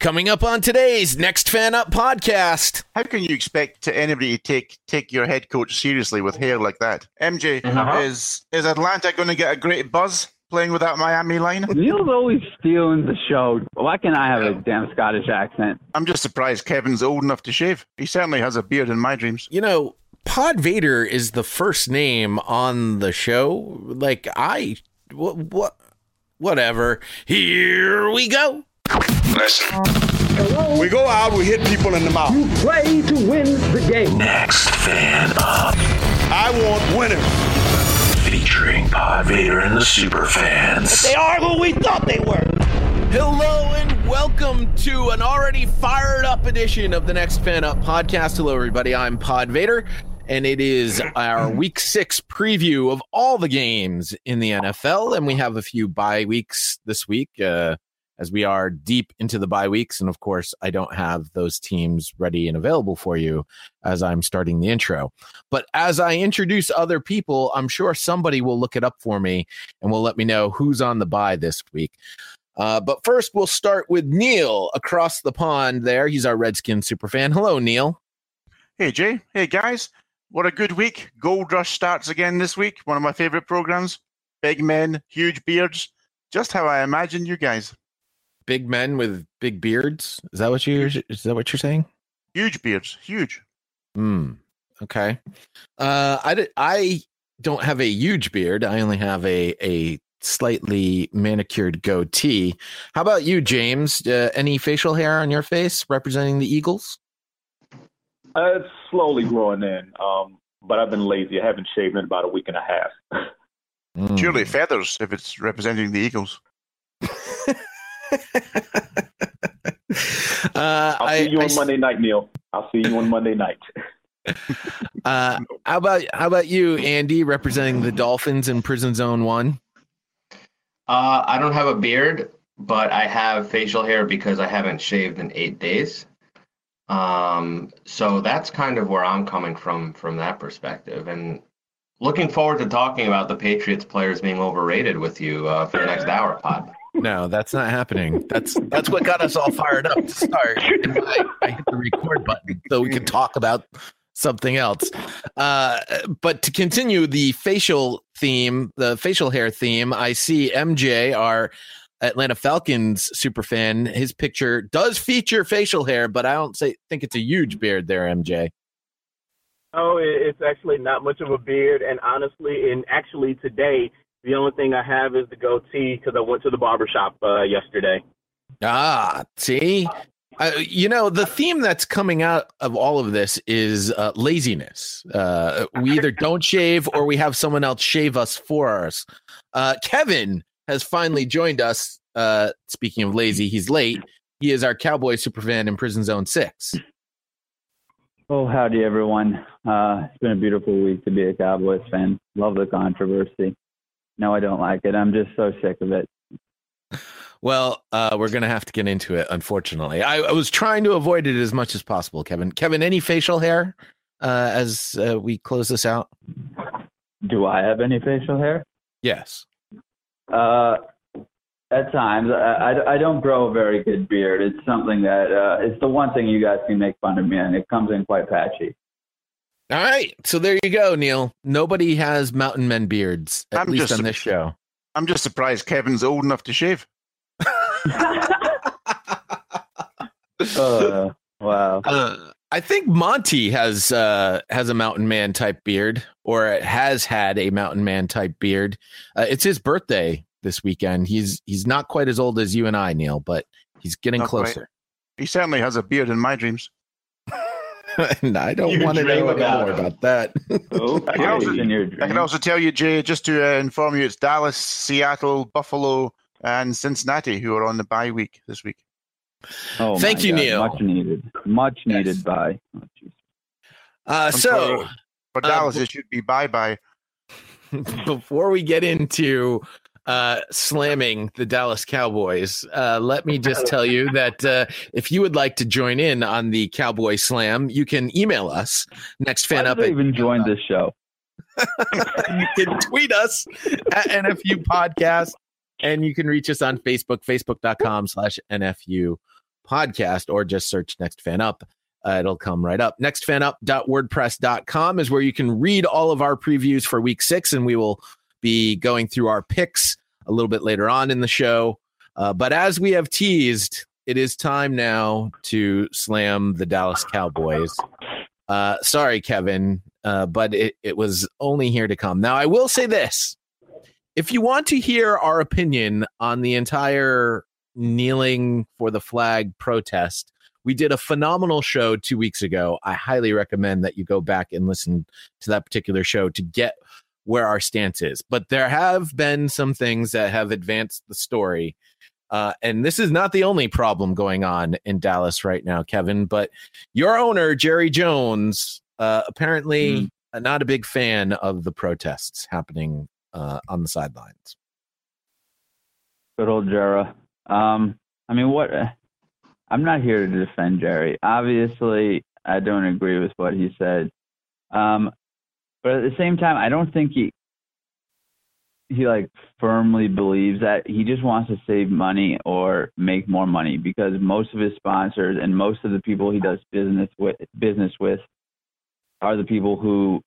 Coming up on today's Next Fan Up podcast. How can you expect to anybody to take take your head coach seriously with hair like that? MJ, Uh-huh. is is Atlanta going to get a great buzz playing with that Miami line? Neil's always stealing the show. Why can't I have a damn Scottish accent? I'm just surprised Kevin's old enough to shave. He certainly has a beard in my dreams. You know, Pod Vader is the first name on the show. Like I, what, what, whatever. Here we go. Listen. We go out, we hit people in the mouth. You play to win the game. Next fan up. I want winners. Featuring Pod Vader and the super fans. They are who we thought they were. Hello and welcome to an already fired up edition of the Next Fan Up podcast. Hello, everybody. I'm Pod Vader, and it is our week six preview of all the games in the NFL. And we have a few bye weeks this week uh, as we are deep into the bye weeks. And of course, I don't have those teams ready and available for you as I'm starting the intro. But as I introduce other people, I'm sure somebody will look it up for me and will let me know who's on the bye this week. Uh, but first, we'll start with Neil across the pond there. He's our Redskin superfan. Hello, Neil. Hey Jay, hey guys, what a good week! Gold Rush starts again this week. One of my favorite programs. Big men, huge beards, just how I imagine you guys. Big men with big beards. Is that what you is that what you're saying? Huge beards, huge. Hmm. Okay. Uh, I d- I don't have a huge beard. I only have a a slightly manicured goatee. How about you, James? Uh, any facial hair on your face representing the Eagles? Uh, it's slowly growing in, um, but I've been lazy. I haven't shaved in about a week and a half. Hmm. Surely feathers if it's representing the Eagles. Uh, I'll I, see you on s- Monday night, Neil. I'll see you on Monday night. Uh, how about how about you, Andy, representing the Dolphins in Prison Zone One? Uh, I don't have a beard, but I have facial hair because I haven't shaved in eight days. Um, so that's kind of where I'm coming from from that perspective, and looking forward to talking about the Patriots players being overrated with you uh, for the next hour, Pod. No, that's not happening. That's that's what got us all fired up to start. I, I hit the record button so we can talk about something else. Uh, but to continue the facial theme, the facial hair theme, I see MJ, our Atlanta Falcons super fan. His picture does feature facial hair, but I don't say think it's a huge beard there, MJ. Oh, it's actually not much of a beard, and honestly, and actually today, the only thing I have is the goatee because I went to the barber shop uh, yesterday. Ah, see, uh, you know the theme that's coming out of all of this is uh, laziness. Uh, we either don't shave or we have someone else shave us for us. Uh, Kevin has finally joined us. Uh, speaking of lazy, he's late. He is our cowboy superfan in Prison Zone Six. Oh, howdy, everyone. Uh, it's been a beautiful week to be a Cowboys fan. Love the controversy. No, I don't like it. I'm just so sick of it. Well, uh, we're gonna have to get into it. Unfortunately, I, I was trying to avoid it as much as possible. Kevin, Kevin, any facial hair uh, as uh, we close this out? Do I have any facial hair? Yes. Uh, at times, I, I, I don't grow a very good beard. It's something that uh, it's the one thing you guys can make fun of me, and it comes in quite patchy. All right, so there you go, Neil. Nobody has mountain men beards, at I'm least just- on this show. I'm just surprised Kevin's old enough to shave. Uh, wow. Uh, I think Monty has uh, has a mountain man type beard, or has had a mountain man type beard. Uh, it's his birthday this weekend. He's he's not quite as old as you and I, Neil, but he's getting Not quite. closer. He certainly has a beard in my dreams. and I don't You want to know about more about that. Okay, I can also- I can also tell you, Jay, just to uh, inform you, it's Dallas, Seattle, Buffalo, and Cincinnati who are on the bye week this week. Oh, Thank you, God. Neil. Much needed. Much Yes. needed bye. Oh. Uh, so for- For Uh, Dallas, b- it should be bye bye. before we get into uh, slamming the Dallas Cowboys, uh, let me just tell you that uh, if you would like to join in on the Cowboy Slam, you can email us next fan up at even join this show? you can tweet us at NFU Podcast, and you can reach us on Facebook, facebook.com slash NFU podcast or just search Next Fan Up. Uh, it'll come right up. Nextfanup.wordpress.com is where you can read all of our previews for week six, and we will be going through our picks a little bit later on in the show. Uh, but as we have teased, it is time now to slam the Dallas Cowboys. Uh, sorry, Kevin, uh, but it, it was only here to come. Now, I will say this if you want to hear our opinion on the entire kneeling for the flag protest, we did a phenomenal show two weeks ago. I highly recommend that you go back and listen to that particular show to get where our stance is. But there have been some things that have advanced the story. Uh, and this is not the only problem going on in Dallas right now, Kevin. But your owner, Jerry Jones, uh, apparently mm. not a big fan of the protests happening uh, on the sidelines. Good old Jera. Um, I mean, what? I'm not here to defend Jerry. Obviously, I don't agree with what he said. Um, but at the same time, I don't think he he like firmly believes that he just wants to save money or make more money because most of his sponsors and most of the people he does business with business with are the people who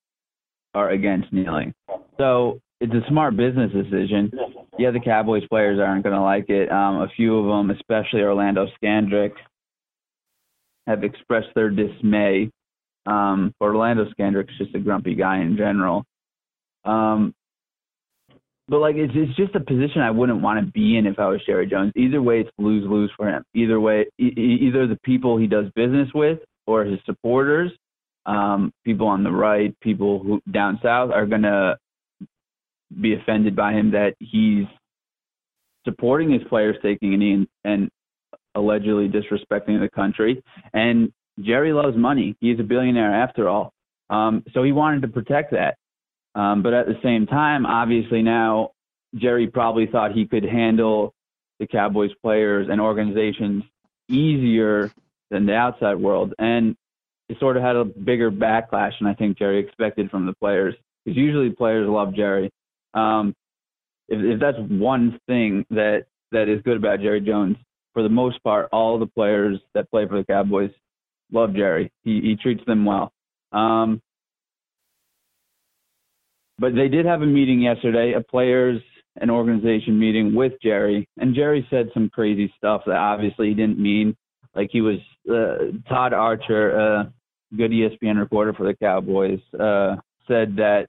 are against kneeling. So it's a smart business decision. Yeah, the Cowboys players aren't going to like it. Um, a few of them, especially Orlando Scandrick, have expressed their dismay. Um, Orlando Scandrick's just a grumpy guy in general. Um, but like it's it's just a position I wouldn't want to be in if I was Jerry Jones. Either way, it's lose lose for him. Either way, e- either the people he does business with or his supporters, um, people on the right, people who down south are gonna be offended by him that he's supporting his players taking a knee and, and allegedly disrespecting the country. And Jerry loves money. He's a billionaire after all. Um, so he wanted to protect that. Um, but at the same time, obviously now Jerry probably thought he could handle the Cowboys players and organizations easier than the outside world. And it sort of had a bigger backlash than I think Jerry expected from the players. Because usually players love Jerry. Um, if, if that's one thing that that is good about Jerry Jones, for the most part, all the players that play for the Cowboys love Jerry. He he treats them well. Um, but they did have a meeting yesterday, a players and organization meeting with Jerry, and Jerry said some crazy stuff that obviously he didn't mean. Like he was uh, Todd Archer, a uh, good ESPN reporter for the Cowboys, uh, said that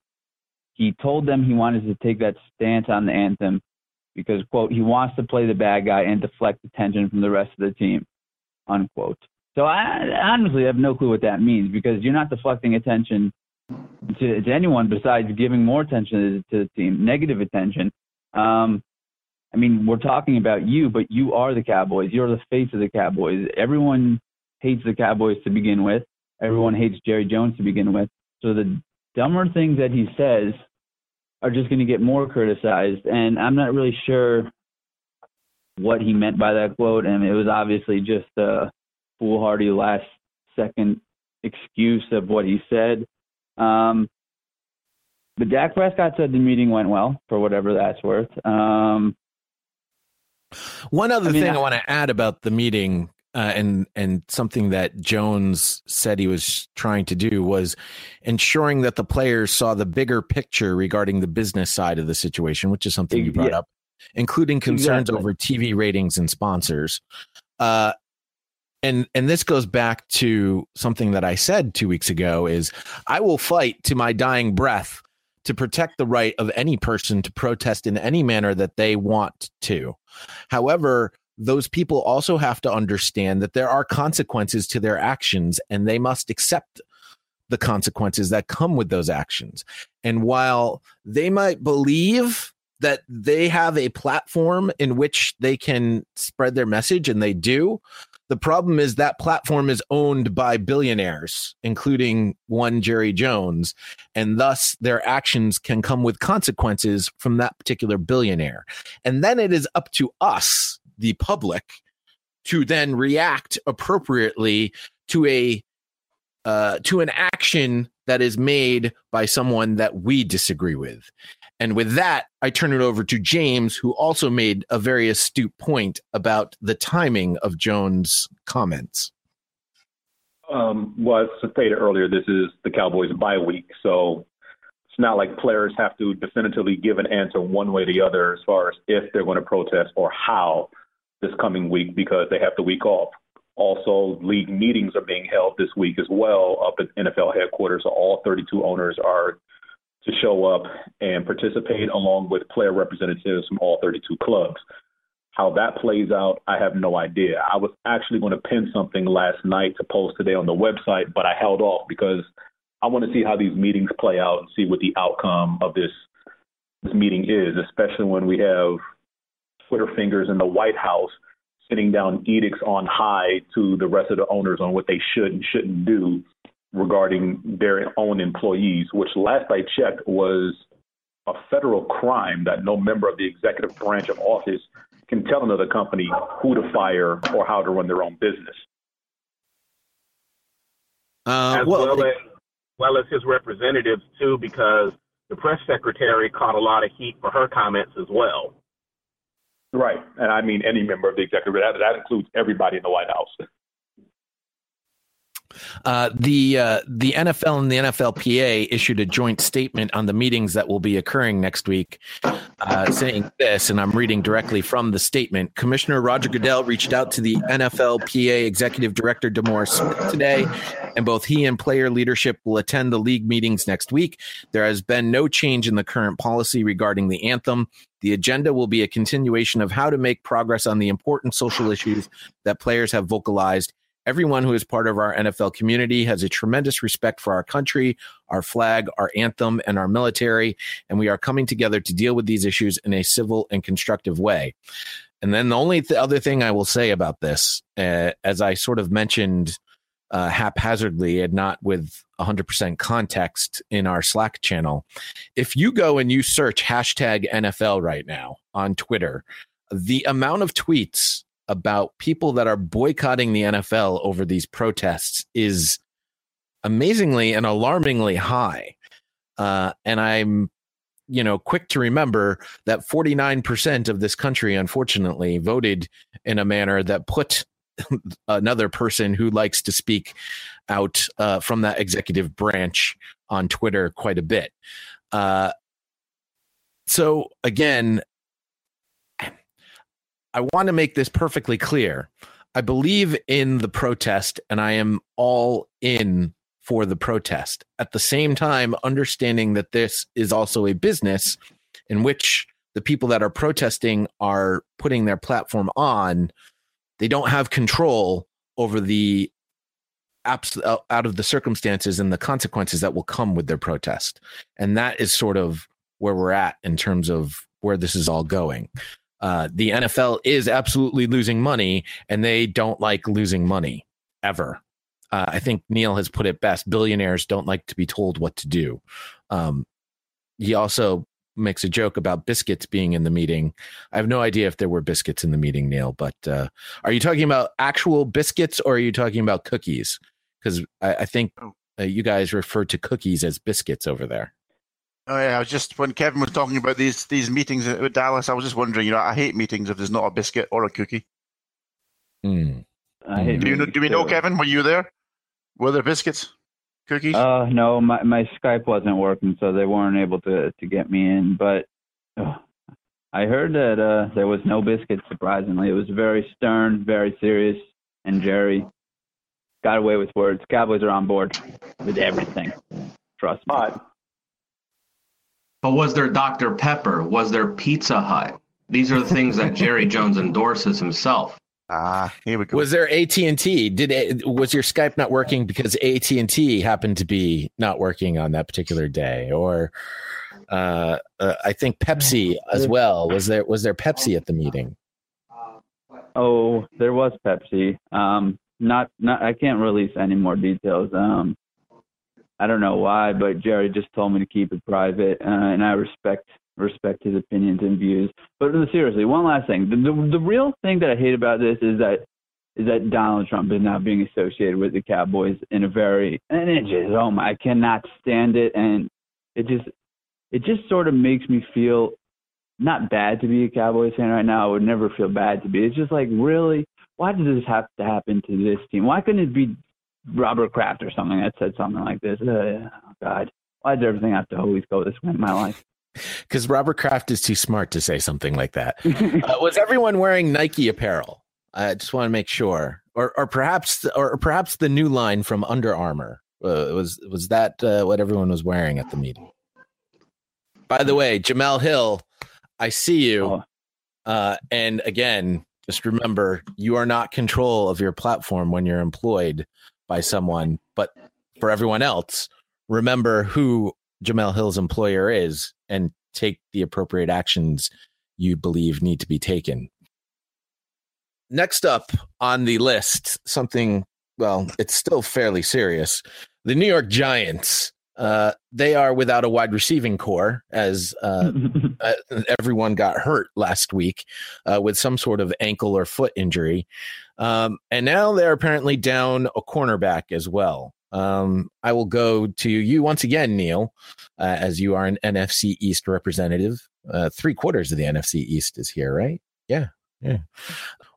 he told them he wanted to take that stance on the anthem because, quote, he wants to play the bad guy and deflect attention from the rest of the team, unquote. So I honestly have no clue what that means because you're not deflecting attention to, to anyone besides giving more attention to, to the team, negative attention. Um, I mean, we're talking about you, but you are the Cowboys. You're the face of the Cowboys. Everyone hates the Cowboys to begin with. Everyone hates Jerry Jones to begin with. So the dumber things that he says are just going to get more criticized. And I'm not really sure what he meant by that quote. And it was obviously just a foolhardy last second excuse of what he said. Um, but Dak Prescott said the meeting went well, for whatever that's worth. Um, One other I mean, thing I, I want to add about the meeting uh, and and something that Jones said he was trying to do was ensuring that the players saw the bigger picture regarding the business side of the situation, which is something you brought yeah. up, including concerns exactly. over TV ratings and sponsors. Uh, and and this goes back to something that I said two weeks ago: is I will fight to my dying breath to protect the right of any person to protest in any manner that they want to. However, those people also have to understand that there are consequences to their actions and they must accept the consequences that come with those actions. And while they might believe that they have a platform in which they can spread their message, and they do, the problem is that platform is owned by billionaires, including one Jerry Jones, and thus their actions can come with consequences from that particular billionaire. And then it is up to us the public to then react appropriately to a uh, to an action that is made by someone that we disagree with. And with that, I turn it over to James, who also made a very astute point about the timing of Jones' comments. Um, well, as stated earlier, this is the Cowboys' bye week, so it's not like players have to definitively give an answer one way or the other as far as if they're going to protest or how this coming week because they have the week off. Also, league meetings are being held this week as well up at NFL headquarters. So all 32 owners are to show up and participate along with player representatives from all 32 clubs. How that plays out, I have no idea. I was actually going to pin something last night to post today on the website, but I held off because I want to see how these meetings play out and see what the outcome of this this meeting is, especially when we have Twitter fingers in the White House sitting down edicts on high to the rest of the owners on what they should and shouldn't do regarding their own employees, which last I checked was a federal crime that no member of the executive branch of office can tell another company who to fire or how to run their own business. Uh, as well, well as well as his representatives too, because the press secretary caught a lot of heat for her comments as well. Right, and I mean any member of the executive that, that includes everybody in the White House. Uh, the uh, the NFL and the NFLPA issued a joint statement on the meetings that will be occurring next week, uh, saying this, and I'm reading directly from the statement. Commissioner Roger Goodell reached out to the NFLPA Executive Director DeMaurice Smith today, and both he and player leadership will attend the league meetings next week. There has been no change in the current policy regarding the anthem. The agenda will be a continuation of how to make progress on the important social issues that players have vocalized Everyone who is part of our NFL community has a tremendous respect for our country, our flag, our anthem, and our military, and we are coming together to deal with these issues in a civil and constructive way. And then the only th- other thing I will say about this, uh, as I sort of mentioned uh, haphazardly and not with 100% context in our Slack channel, if you go and you search hashtag NFL right now on Twitter, the amount of tweets about people that are boycotting the NFL over these protests is amazingly and alarmingly high. Uh, and I'm, you know, quick to remember that 49% of this country, unfortunately, voted in a manner that put another person who likes to speak out uh, from that executive branch on Twitter quite a bit. Uh, so again, I want to make this perfectly clear. I believe in the protest and I am all in for the protest. At the same time, understanding that this is also a business in which the people that are protesting are putting their platform on, they don't have control over the abs- uh, out of the circumstances and the consequences that will come with their protest. And that is sort of where we're at in terms of where this is all going uh, the NFL is absolutely losing money, and they don't like losing money ever. Uh, I think Neil has put it best: billionaires don't like to be told what to do. Um, he also makes a joke about biscuits being in the meeting. I have no idea if there were biscuits in the meeting, Neil. But uh, are you talking about actual biscuits or are you talking about cookies? Because I, I, think oh. uh, you guys refer to cookies as biscuits over there. Oh yeah, I was just when Kevin was talking about these these meetings with Dallas, I was just wondering. You know, I hate meetings if there's not a biscuit or a cookie. Mm. I hate do you know? Do we know, Kevin? Were you there? Were there biscuits, cookies? Uh, no, my my Skype wasn't working, so they weren't able to to get me in. But uh, I heard that uh, there was no biscuits. Surprisingly, it was very stern, very serious, and Jerry got away with words. Cowboys are on board with everything. Trust me. But was there Dr. Pepper? Was there Pizza Hut? These are the things that Jerry Jones endorses himself. Ah, here we go. Was there AT and T? Did it, was your Skype not working because AT and T happened to be not working on that particular day, or uh, uh, I think Pepsi as well? Was there was there Pepsi at the meeting? Oh, there was Pepsi. Um, not not. I can't release any more details. Um, I don't know why, but Jerry just told me to keep it private, uh, and I respect respect his opinions and views. But seriously, one last thing: the, the the real thing that I hate about this is that is that Donald Trump is now being associated with the Cowboys in a very and it just oh my I cannot stand it, and it just it just sort of makes me feel not bad to be a Cowboys fan right now. I would never feel bad to be. It's just like really, why does this have to happen to this team? Why couldn't it be Robert Kraft or something that said something like this? Uh, oh God, why does everything have to always go this way in my life? Because Robert Kraft is too smart to say something like that. uh, was everyone wearing Nike apparel? I just want to make sure, or or perhaps, or perhaps the new line from Under Armour uh, was was that uh, what everyone was wearing at the meeting? By the way, Jemele Hill, I see you, Oh. uh, and again, just remember you are not control of your platform when you're employed by someone. But for everyone else, remember who Jemele Hill's employer is and take the appropriate actions you believe need to be taken. Next up on the list, something, well, it's still fairly serious. The New York Giants. Uh, they are without a wide receiving corps as uh, uh, everyone got hurt last week uh, with some sort of ankle or foot injury. Um, and now they're apparently down a cornerback as well. Um, I will go to you once again, Neil, uh, as you are an NFC East representative. Uh, three quarters of the NFC East is here, right? Yeah, yeah.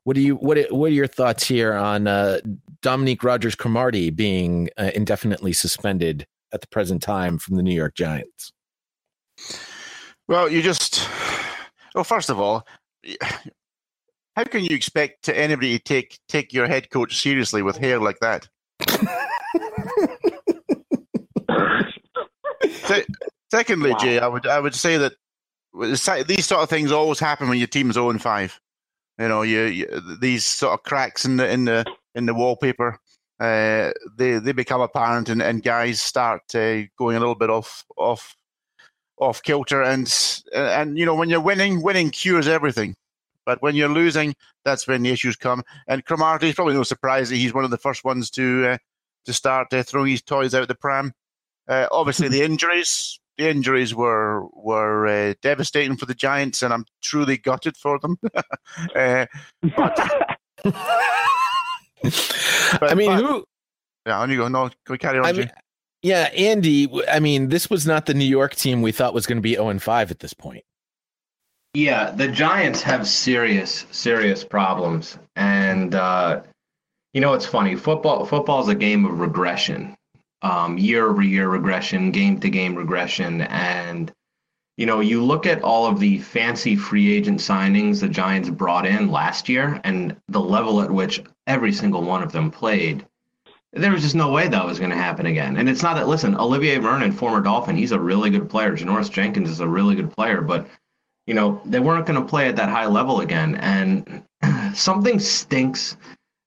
What do you what are- What are your thoughts here on uh, Dominique Rodgers Cromartie being uh, indefinitely suspended at the present time from the New York Giants? Well, you just. Well, first of all, how can you expect to anybody to take take your head coach seriously with hair like that? Se- Secondly, Wow. Jay, I would I would say that these sort of things always happen when your team's 0 and 5. You know, you, you these sort of cracks in the in the in the wallpaper, uh, they they become apparent, and, and guys start uh, going a little bit off off off kilter, and and you know when you're winning, winning cures everything. But when you're losing, that's when the issues come. And Cromartie is probably no surprise that he's one of the first ones to uh, to start uh, throwing his toys out the pram. Uh, obviously, the injuries the injuries were were uh, devastating for the Giants, and I'm truly gutted for them. uh, I mean, but- who? yeah, on you go. No, go carry on. I mean, yeah, Andy. w- I mean, this was not the New York team we thought was going to be zero and five at this point. Yeah, the Giants have serious, serious problems, and uh, you know it's funny. Football, football is a game of regression, um, year over year regression, game to game regression, and you know you look at all of the fancy free agent signings the Giants brought in last year, and the level at which every single one of them played. There was just no way that was going to happen again. And it's not that. Listen, Olivier Vernon, former Dolphin, he's a really good player. Janoris Jenkins is a really good player, but you know, they weren't going to play at that high level again. And something stinks.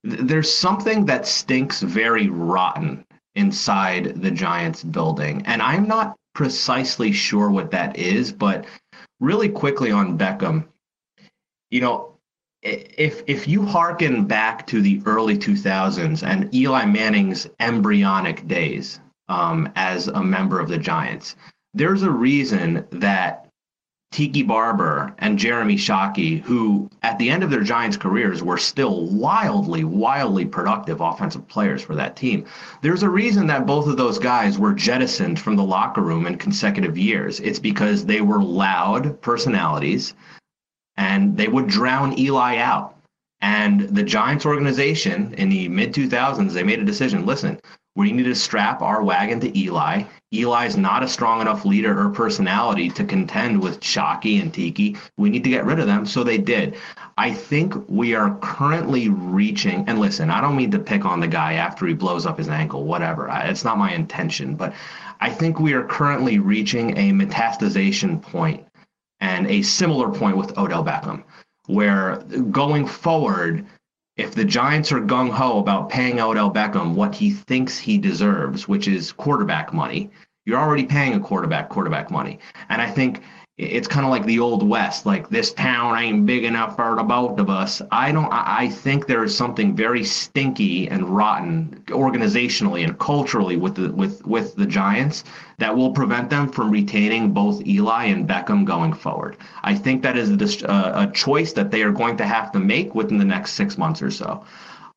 There's something that stinks very rotten inside the Giants building. And I'm not precisely sure what that is, but really quickly on Beckham, you know, if if you hearken back to the early 2000s and Eli Manning's embryonic days um, as a member of the Giants, there's a reason that Tiki Barber and Jeremy Shockey, who at the end of their Giants careers were still wildly, wildly productive offensive players for that team. There's a reason that both of those guys were jettisoned from the locker room in consecutive years. It's because they were loud personalities and they would drown Eli out. And the Giants organization in the mid 2000s, they made a decision listen, we need to strap our wagon to Eli. Eli's not a strong enough leader or personality to contend with Shockey and Tiki. We need to get rid of them. So they did. I think we are currently reaching, and listen, I don't mean to pick on the guy after he blows up his ankle, whatever. I, it's not my intention, but I think we are currently reaching a metastasization point and a similar point with Odell Beckham, where going forward, if the Giants are gung ho about paying Odell Beckham what he thinks he deserves, which is quarterback money, you're already paying a quarterback quarterback money. And I think it's kind of like the old west, like this town ain't big enough for the both of us. I don't. I think there is something very stinky and rotten organizationally and culturally with the with with the Giants that will prevent them from retaining both Eli and Beckham going forward. I think that is a, uh, a choice that they are going to have to make within the next six months or so.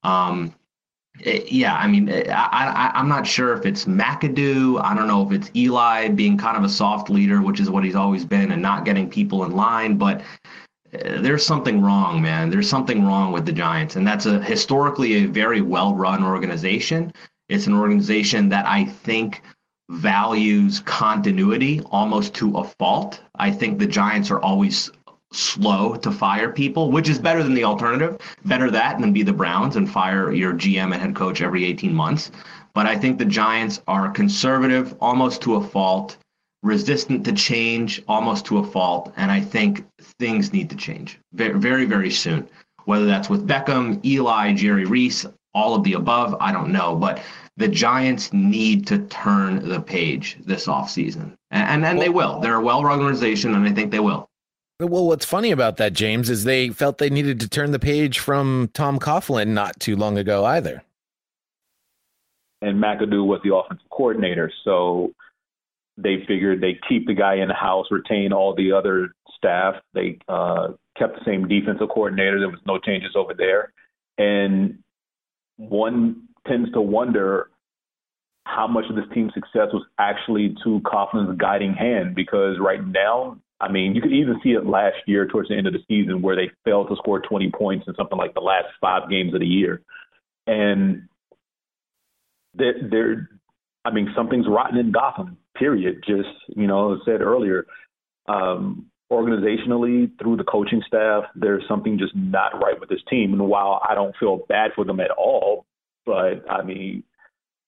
Um, Eh, yeah, I mean, eh, I, I, am not sure if it's McAdoo. I don't know if it's Eli being kind of a soft leader, which is what he's always been, and not getting people in line. But uh, there's something wrong, man. There's something wrong with the Giants, and that's a historically a very well-run organization. It's an organization that I think values continuity almost to a fault. I think the Giants are always slow to fire people, which is better than the alternative. Better that than be the Browns and fire your GM and head coach every 18 months. But I think the Giants are conservative almost to a fault, resistant to change almost to a fault. And I think things need to change very, very, very soon. Whether that's with Beckham, Eli, Jerry Reese, all of the above, I don't know. But the Giants need to turn the page this offseason. And, and, and they will. They're a well run organization, and I think they will. Well, what's funny about that, James, is they felt they needed to turn the page from Tom Coughlin not too long ago either. And McAdoo was the offensive coordinator, so they figured they keep the guy in the house, retain all the other staff. They uh, kept the same defensive coordinator. There was no changes over there, and one tends to wonder how much of this team's success was actually to Coughlin's guiding hand because right now I mean, you could even see it last year towards the end of the season where they failed to score 20 points in something like the last five games of the year. And they're, I mean, something's rotten in Gotham, period. Just, you know, as I said earlier, um, organizationally, through the coaching staff, there's something just not right with this team. And while I don't feel bad for them at all, but I mean,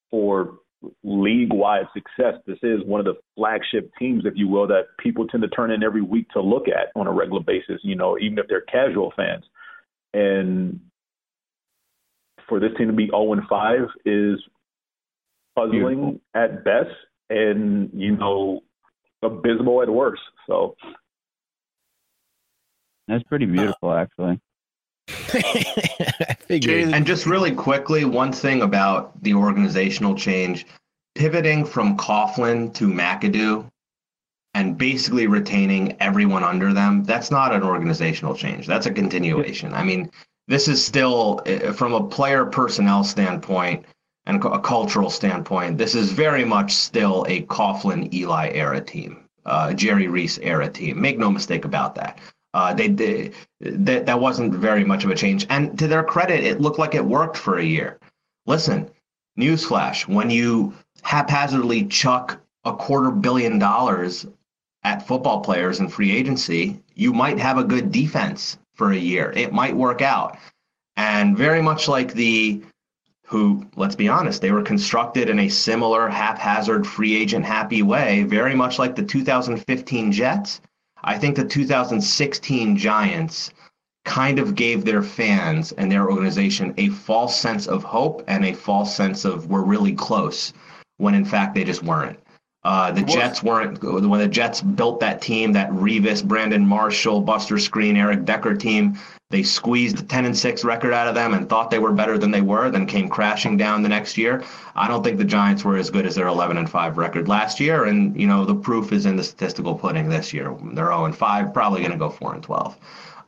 for league-wide success. This is one of the flagship teams, if you will, that people tend to turn in every week to look at on a regular basis. You know, even if they're casual fans. And for this team to be 0 and 5 is puzzling at best, and you know, abysmal at worst. So that's pretty beautiful, actually. and just really quickly, one thing about the organizational change, pivoting from Coughlin to McAdoo and basically retaining everyone under them, that's not an organizational change. That's a continuation. I mean, this is still, eh, from a player personnel standpoint and a cultural standpoint, this is very much still a Coughlin Eli era team, uh, Jerry Reese era team. Make no mistake about that. Uh, they, they that that wasn't very much of a change, and to their credit, it looked like it worked for a year. Listen, newsflash: when you haphazardly chuck a quarter billion dollars at football players in free agency, you might have a good defense for a year. It might work out, and very much like the who, let's be honest, they were constructed in a similar haphazard free agent happy way, very much like the 2015 Jets I think the 2016 Giants kind of gave their fans and their organization a false sense of hope and a false sense of we're really close when in fact they just weren't. Uh, the Jets weren't when the Jets built that team, that Revis, Brandon Marshall, Buster Skrine, Eric Decker team. They squeezed the 10 and 6 record out of them and thought they were better than they were, then came crashing down the next year. I don't think the Giants were as good as their 11 and 5 record last year. And, you know, the proof is in the statistical pudding this year. They're 0 and 5, probably going to go 4 and 12.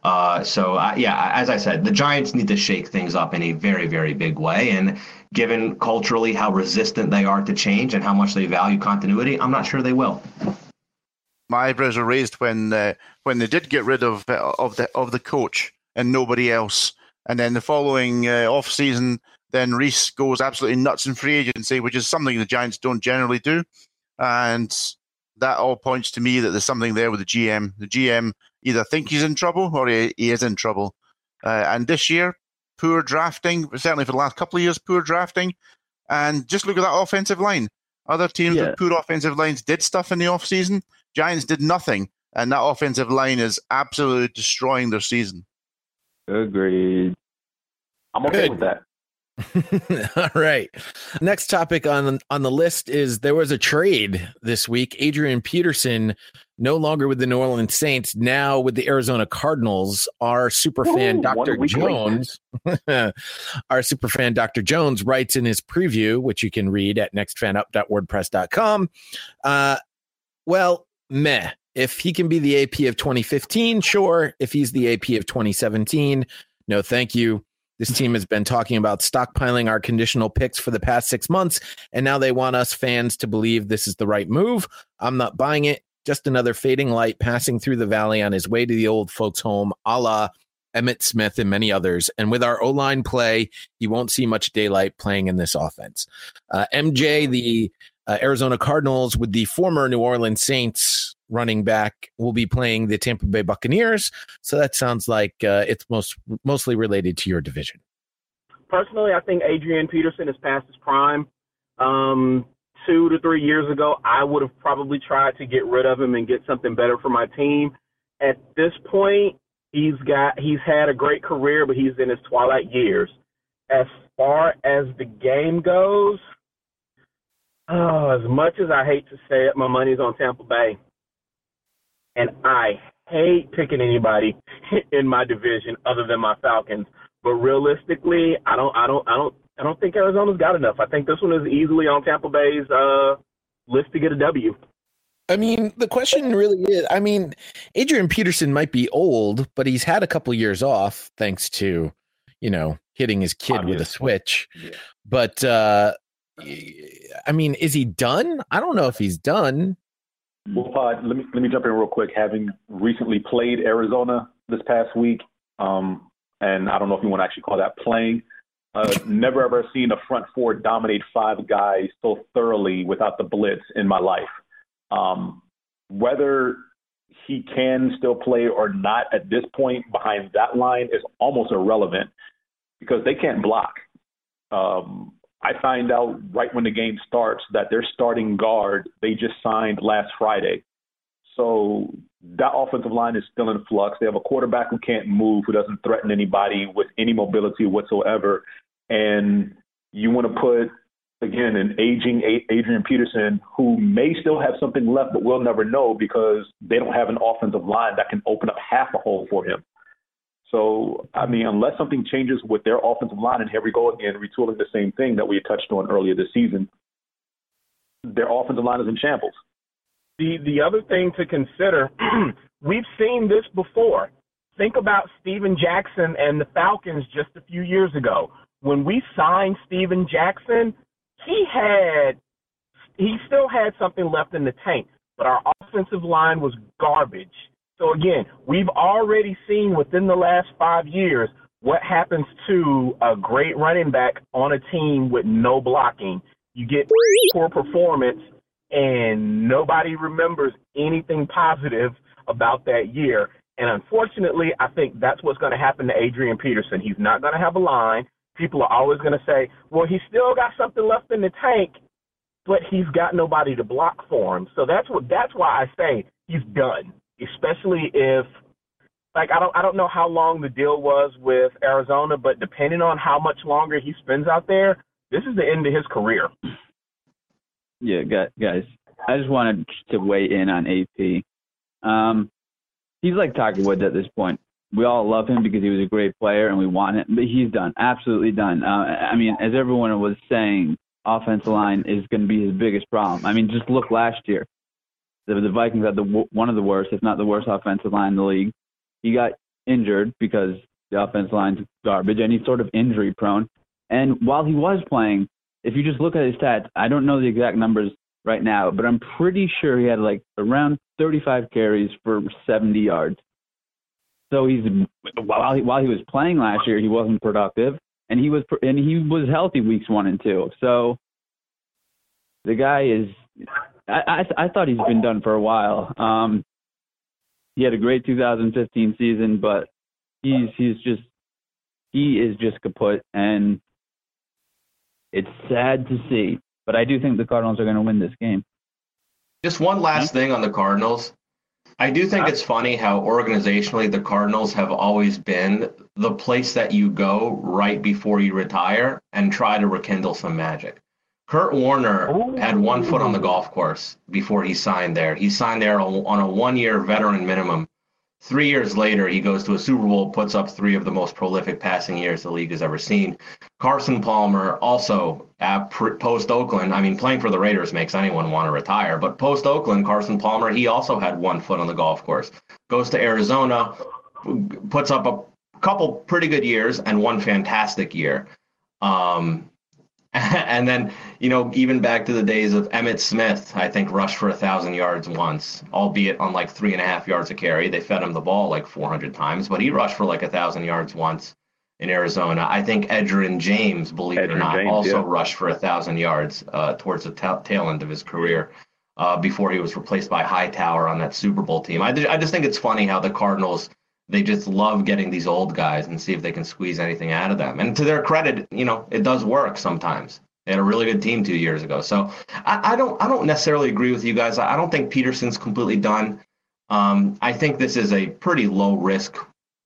Uh, so, yeah, as I said, the Giants need to shake things up in a very, very big way. And given culturally how resistant they are to change and how much they value continuity, I'm not sure they will my eyebrows were raised when uh, when they did get rid of uh, of the of the coach and nobody else. And then the following uh, off season, then Reese goes absolutely nuts in free agency, which is something the Giants don't generally do. And that all points to me that there's something there with the GM. The GM either think he's in trouble or he, he is in trouble. Uh, and this year, poor drafting, certainly for the last couple of years, poor drafting. And just look at that offensive line. Other teams yeah. with poor offensive lines did stuff in the offseason. Giants did nothing. And that offensive line is absolutely destroying their season. Agreed. I'm okay Good. with that. All right. Next topic on on the list is there was a trade this week. Adrian Peterson, no longer with the New Orleans Saints, now with the Arizona Cardinals. Our super fan Dr. Jones, our super fan Dr. Jones writes in his preview, which you can read at nextfanup.wordpress.com. Uh, well, meh. If he can be the AP of 2015, sure. If he's the AP of 2017, no, thank you. This team has been talking about stockpiling our conditional picks for the past six months, and now they want us fans to believe this is the right move. I'm not buying it. Just another fading light passing through the valley on his way to the old folks' home, a la Emmitt Smith and many others. And with our O line play, he won't see much daylight playing in this offense. Uh, MJ, the uh, Arizona Cardinals, with the former New Orleans Saints running back, will be playing the Tampa Bay Buccaneers. So that sounds like uh, it's most mostly related to your division. Personally, I think Adrian Peterson is past his prime. Um, two to three years ago, I would have probably tried to get rid of him and get something better for my team. At this point, he's got he's had a great career, but he's in his twilight years. As far as the game goes, oh, as much as I hate to say it, my money's on Tampa Bay, and I hate picking anybody in my division other than my Falcons. But realistically, I don't, I don't, I don't, I don't think Arizona's got enough. I think this one is easily on Tampa Bay's uh, list to get a W. I mean, the question really is I mean, Adrian Peterson might be old, but he's had a couple years off thanks to, you know, hitting his kid Obvious. with a switch. Yeah. But uh I mean, is he done? I don't know if he's done. Well, Pod, let me let me jump in real quick. Having recently played Arizona this past week, um, and I don't know if you want to actually call that playing. Uh, never ever seen a front four dominate five guys so thoroughly without the blitz in my life. Um, whether he can still play or not at this point behind that line is almost irrelevant because they can't block. Um, I find out right when the game starts that their starting guard they just signed last Friday. So that offensive line is still in flux. They have a quarterback who can't move, who doesn't threaten anybody with any mobility whatsoever. And you want to put again, an aging Adrian Peterson who may still have something left, but we'll never know because they don't have an offensive line that can open up half a hole for him. So, I mean, unless something changes with their offensive line, and here we go again, retooling the same thing that we touched on earlier this season, their offensive line is in shambles. The the other thing to consider, we've seen this before. Think about Steven Jackson and the Falcons just a few years ago. When we signed Steven Jackson, he had he still had something left in the tank, but our offensive line was garbage. So again, we've already seen within the last five years what happens to a great running back on a team with no blocking. You get poor performance, and nobody remembers anything positive about that year. And unfortunately, I think that's what's going to happen to Adrian Peterson. He's not going to have a line people are always going to say, well, he's still got something left in the tank, but he's got nobody to block for him. So that's what that's why I say he's done, especially if like I don't I don't know how long the deal was with Arizona, but depending on how much longer he spends out there, this is the end of his career. Yeah, guys, I just wanted to weigh in on AP. Um, he's like Tiger Woods at this point we all love him because he was a great player and we want him, but he's done, absolutely done. Uh, I mean, as everyone was saying, offensive line is going to be his biggest problem. I mean, just look last year. The, the Vikings had the one of the worst, if not the worst, offensive line in the league. He got injured because the offensive line's garbage, and he's sort of injury prone. And while he was playing, if you just look at his stats, I don't know the exact numbers right now, but I'm pretty sure he had like around 35 carries for 70 yards. So he's while he, while he was playing last year, he wasn't productive, and he was and he was healthy weeks one and two. So the guy is. I, I I thought he's been done for a while. Um, he had a great 2015 season, but he's he's just he is just kaput, and it's sad to see. But I do think the Cardinals are going to win this game. Just one last thing on the Cardinals. I do think it's funny how organizationally the Cardinals have always been the place that you go right before you retire and try to rekindle some magic. Kurt Warner had one foot on the golf course before he signed there. He signed there on a one year veteran minimum. Three years later, he goes to a Super Bowl, puts up three of the most prolific passing years the league has ever seen. Carson Palmer, also at post Oakland, I mean, playing for the Raiders makes anyone want to retire, but post Oakland, Carson Palmer, he also had one foot on the golf course. Goes to Arizona, puts up a couple pretty good years and one fantastic year. Um, and then, you know, even back to the days of Emmitt Smith, I think rushed for a thousand yards once, albeit on like three and a half yards a carry. They fed him the ball like 400 times, but he rushed for like a thousand yards once in Arizona. I think Edgerrin James, believe it or not, James, also yeah. rushed for a thousand yards uh, towards the ta- tail end of his career uh, before he was replaced by Hightower on that Super Bowl team. I, ju- I just think it's funny how the Cardinals they just love getting these old guys and see if they can squeeze anything out of them. And to their credit, you know, it does work sometimes. They had a really good team two years ago. So I, I don't I don't necessarily agree with you guys. I don't think Peterson's completely done. Um, I think this is a pretty low risk,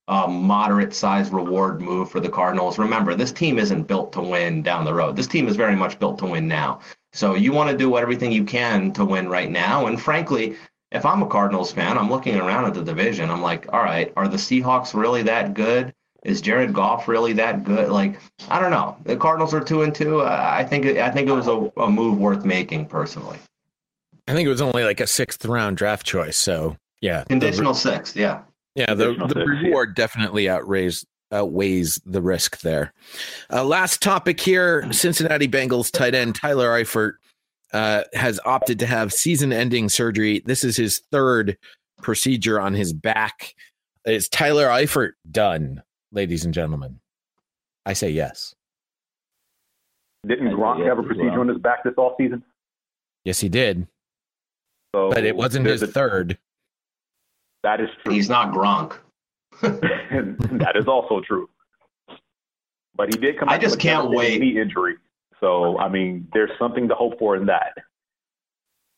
uh, moderate size reward move for the Cardinals. Remember, this team isn't built to win down the road. This team is very much built to win now. So you want to do everything you can to win right now. And frankly, if I'm a Cardinals fan, I'm looking around at the division. I'm like, all right, are the Seahawks really that good? Is Jared Goff really that good? Like, I don't know. The Cardinals are two and two. Uh, I think I think it was a, a move worth making personally. I think it was only like a sixth round draft choice. So yeah, the- Conditional sixth, yeah. Yeah, the, Conditional the six, yeah. reward definitely outweighs outweighs the risk there. Uh, last topic here: Cincinnati Bengals tight end Tyler Eifert uh, has opted to have season-ending surgery. This is his third procedure on his back. Is Tyler Eifert done, ladies and gentlemen? I say yes. Didn't Gronk have a procedure well. on his back this off season? Yes, he did, So but it wasn't his a- third. That is true. He's not Gronk. that is also true. But he did come. I just with can't devastating wait. Knee injury. So I mean, there's something to hope for in that.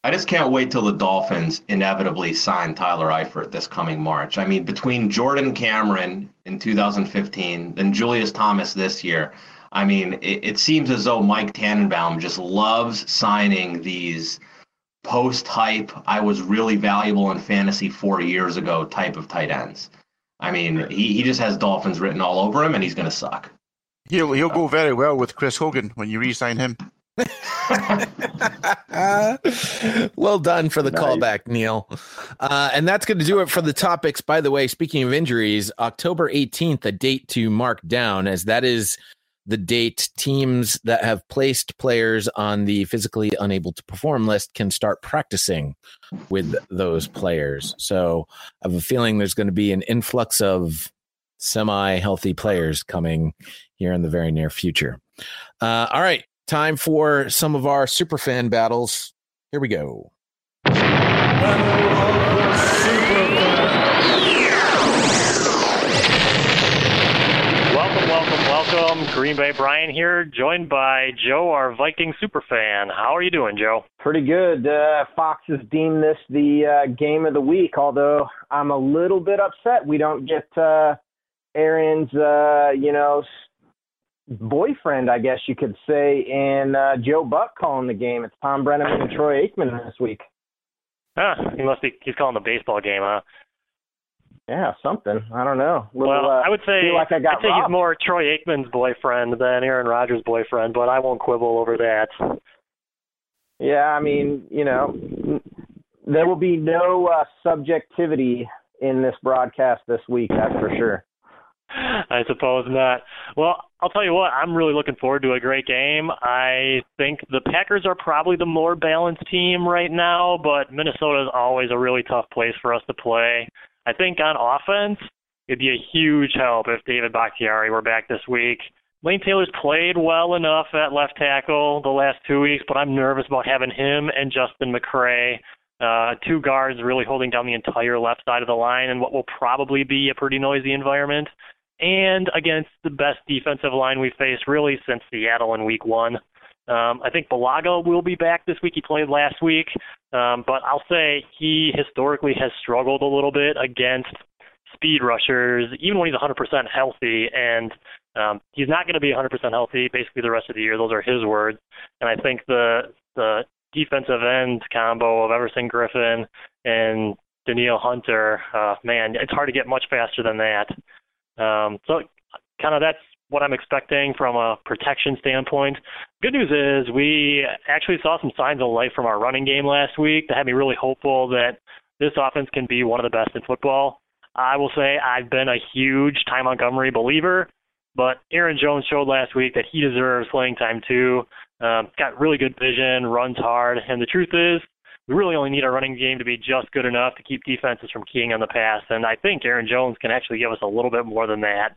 I just can't wait till the Dolphins inevitably sign Tyler Eifert this coming March. I mean, between Jordan Cameron in 2015, then Julius Thomas this year. I mean, it, it seems as though Mike Tannenbaum just loves signing these post hype, I was really valuable in fantasy four years ago type of tight ends. I mean, he, he just has Dolphins written all over him, and he's going to suck. He'll he'll go very well with Chris Hogan when you re-sign him. well done for the Nice. callback, Neil. Uh, and that's going to do it for the topics. By the way, speaking of injuries, October 18th, a date to mark down, as that is the date teams that have placed players on the physically unable to perform list can start practicing with those players. So I have a feeling there's going to be an influx of semi healthy players coming here in the very near future. Uh, all right, time for some of our super fan battles. Here we go. Welcome, welcome, welcome. Green Bay Brian here, joined by Joe, our Viking super fan. How are you doing, Joe? Pretty good. Uh, Fox has deemed this the uh, game of the week, although I'm a little bit upset we don't get uh, Aaron's, uh, you know, s- boyfriend, I guess you could say, and uh, Joe Buck calling the game. It's Thom Brennaman and Troy Aikman this week. Huh, he must be, he's calling the baseball game, huh? Yeah, something. I don't know. Little, well, uh, I would say, like I got I'd say robbed. he's more Troy Aikman's boyfriend than Aaron Rodgers' boyfriend, but I won't quibble over that. Yeah, I mean, you know, there will be no uh, subjectivity in this broadcast this week, that's for sure. I suppose not. Well, I'll tell you what, I'm really looking forward to a great game. I think the Packers are probably the more balanced team right now, but Minnesota is always a really tough place for us to play. I think on offense, it'd be a huge help if David Bakhtiari were back this week. Lane Taylor's played well enough at left tackle the last two weeks, but I'm nervous about having him and Justin McCray, uh, two guards really holding down the entire left side of the line in what will probably be a pretty noisy environment and against the best defensive line we've faced really since Seattle in week one. Um, I think Bulaga will be back this week. He played last week, um, but I'll say he historically has struggled a little bit against speed rushers, even when he's 100% healthy. And um, he's not going to be 100% healthy basically the rest of the year. Those are his words. And I think the the defensive end combo of Everson Griffen and Danielle Hunter, uh, man, it's hard to get much faster than that. Um, so kind of that's what I'm expecting from a protection standpoint. Good news is we actually saw some signs of life from our running game last week that had me really hopeful that this offense can be one of the best in football. I will say I've been a huge Ty Montgomery believer, but Aaron Jones showed last week that he deserves playing time too. Um, got really good vision, runs hard, and the truth is, we really only need our running game to be just good enough to keep defenses from keying on the pass. And I think Aaron Jones can actually give us a little bit more than that.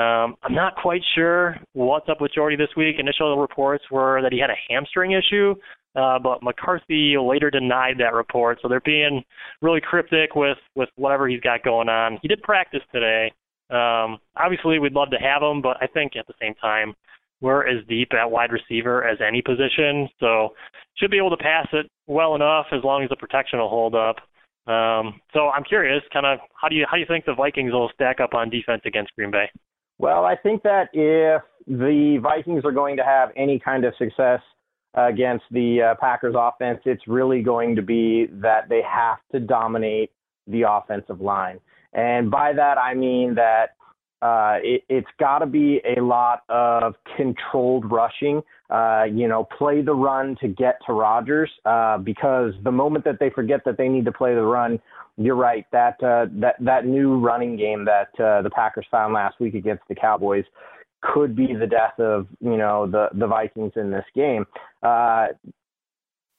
Um, I'm not quite sure what's up with Jordy this week. Initial reports were that he had a hamstring issue, uh, but McCarthy later denied that report. So they're being really cryptic with with whatever he's got going on. He did practice today. Um, obviously, we'd love to have him, but I think at the same time, we're as deep at wide receiver as any position, so should be able to pass it well enough as long as the protection will hold up. Um, so I'm curious, kind of, how do you how do you think the Vikings will stack up on defense against Green Bay? Well, I think that if the Vikings are going to have any kind of success against the uh, Packers offense, it's really going to be that they have to dominate the offensive line. And by that, I mean that uh, it, has got to be a lot of controlled rushing. Uh, you know, play the run to get to Rodgers uh, because the moment that they forget that they need to play the run, you're right. That uh, that that new running game that uh, the Packers found last week against the Cowboys could be the death of you know the the Vikings in this game. Uh,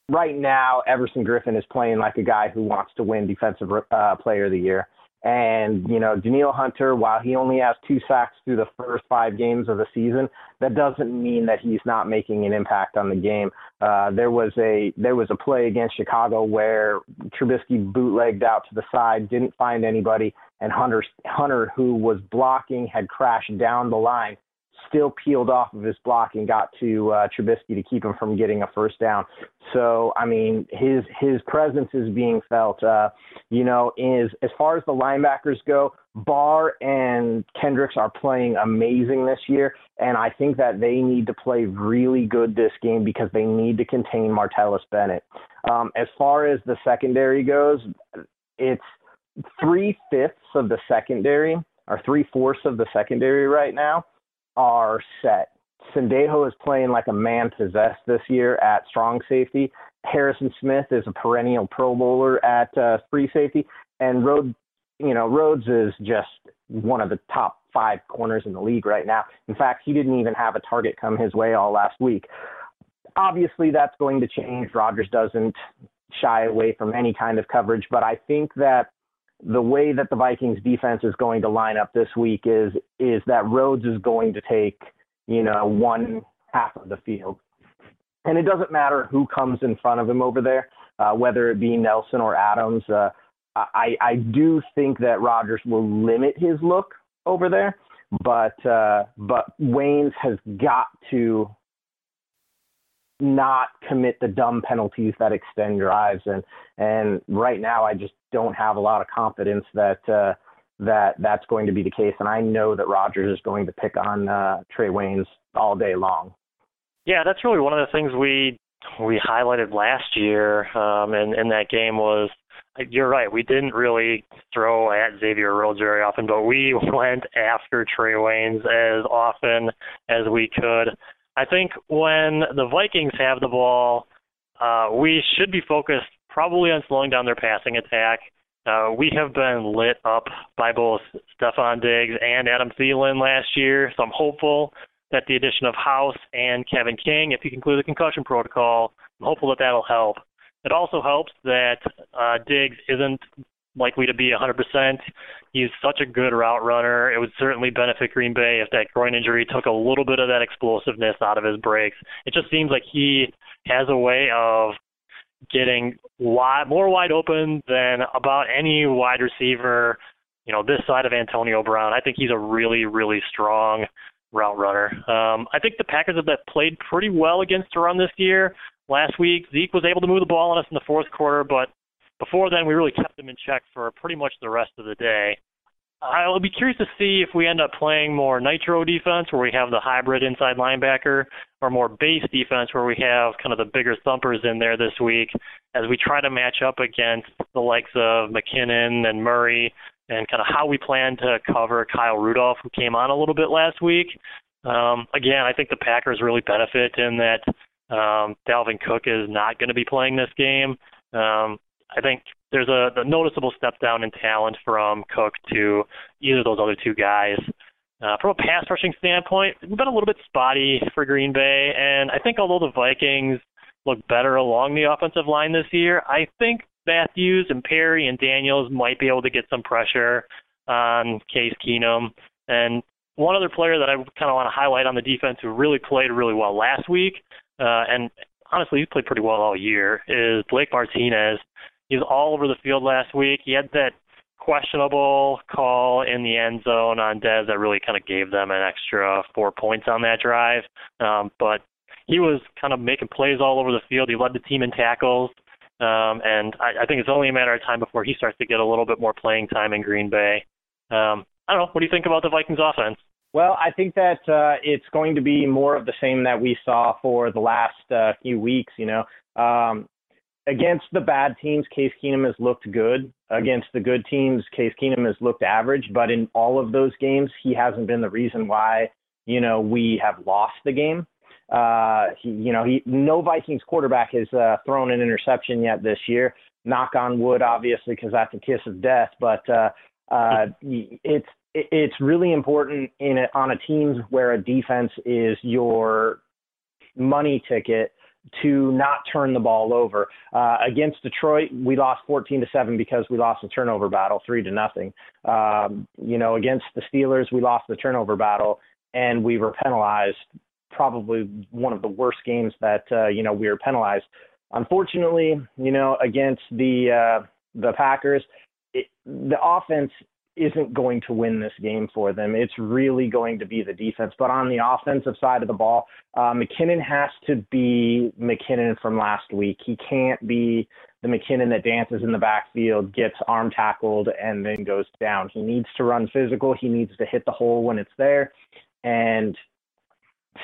right now, Everson Griffen is playing like a guy who wants to win Defensive uh, Player of the Year. And, you know, Danielle Hunter, while he only has two sacks through the first five games of the season, that doesn't mean that he's not making an impact on the game. Uh, there was a there was a play against Chicago where Trubisky bootlegged out to the side, didn't find anybody, and Hunter Hunter, who was blocking, had crashed down the line still peeled off of his block and got to uh, Trubisky to keep him from getting a first down. So I mean, his his presence is being felt. Uh, you know, is as far as the linebackers go, Barr and Kendricks are playing amazing this year, and I think that they need to play really good this game because they need to contain Martellus Bennett. Um, as far as the secondary goes, it's three fifths of the secondary or three fourths of the secondary right now are set. Sendejo is playing like a man possessed this year at strong safety. Harrison Smith is a perennial Pro Bowler at uh, free safety, and Rhodes, you know, Rhodes is just one of the top five corners in the league right now. In fact, he didn't even have a target come his way all last week. Obviously, that's going to change. Rodgers doesn't shy away from any kind of coverage, but I think that the way that the Vikings defense is going to line up this week is is that Rhodes is going to take, you know, one half of the field. And it doesn't matter who comes in front of him over there, uh, whether it be Nelson or Adams. Uh, I, I do think that Rodgers will limit his look over there, but uh, but Waynes has got to not commit the dumb penalties that extend drives and and right now I just don't have a lot of confidence that uh, that that's going to be the case and I know that Rodgers is going to pick on uh, Trae Waynes all day long. Yeah, that's really one of the things we we highlighted last year um, in in that game was you're right. We didn't really throw at Xavier Rhodes very often, but we went after Trae Waynes as often as we could. I think when the Vikings have the ball, uh, we should be focused probably on slowing down their passing attack. Uh, we have been lit up by both Stefon Diggs and Adam Thielen last year, so I'm hopeful that the addition of House and Kevin King, if he can clear the concussion protocol, I'm hopeful that that'll help. It also helps that uh, Diggs isn't likely to be 100%. He's such a good route runner. It would certainly benefit Green Bay if that groin injury took a little bit of that explosiveness out of his breaks. It just seems like he has a way of getting wide, more wide open than about any wide receiver, you know, this side of Antonio Brown. I think he's a really, really strong route runner. Um, I think the Packers have played pretty well against the run this year. Last week, Zeke was able to move the ball on us in the fourth quarter, but before then, we really kept them in check for pretty much the rest of the day. I'll be curious to see if we end up playing more nitro defense, where we have the hybrid inside linebacker, or more base defense, where we have kind of the bigger thumpers in there this week, as we try to match up against the likes of McKinnon and Murray, and kind of how we plan to cover Kyle Rudolph, who came on a little bit last week. Um, again, I think the Packers really benefit in that um, Dalvin Cook is not going to be playing this game. Um, I think there's a, noticeable step down in talent from Cook to either of those other two guys. Uh, from a pass rushing standpoint, it's been a little bit spotty for Green Bay, and I think although the Vikings look better along the offensive line this year, I think Matthews and Perry and Daniels might be able to get some pressure on Case Keenum. And one other player that I kind of want to highlight on the defense who really played really well last week, uh, and honestly, he's played pretty well all year, is Blake Martinez. He's all over the field last week. He had that questionable call in the end zone on Dez that really kind of gave them an extra four points on that drive. Um, but he was kind of making plays all over the field. He led the team in tackles. Um, and I, I think it's only a matter of time before he starts to get a little bit more playing time in Green Bay. Um, I don't know. What do you think about the Vikings offense? Well, I think that uh, it's going to be more of the same that we saw for the last uh, few weeks. You know, um, against the bad teams, Case Keenum has looked good. Against the good teams, Case Keenum has looked average. But in all of those games, he hasn't been the reason why you know we have lost the game. Uh, he, you know, he no Vikings quarterback has uh, thrown an interception yet this year. Knock on wood, obviously, because that's a kiss of death. But uh, uh, it's it's really important in a, on a team where a defense is your money ticket to not turn the ball over. Uh, against Detroit, we lost 14 to seven because we lost the turnover battle, three to nothing. Um, you know, against the Steelers, we lost the turnover battle, and we were penalized probably one of the worst games that uh, you know we were penalized. Unfortunately, you know, against the uh, the Packers, it, the offense isn't going to win this game for them. It's really going to be the defense. But on the offensive side of the ball, uh, McKinnon has to be McKinnon from last week. He can't be the McKinnon that dances in the backfield, gets arm tackled, and then goes down. He needs to run physical. He needs to hit the hole when it's there. And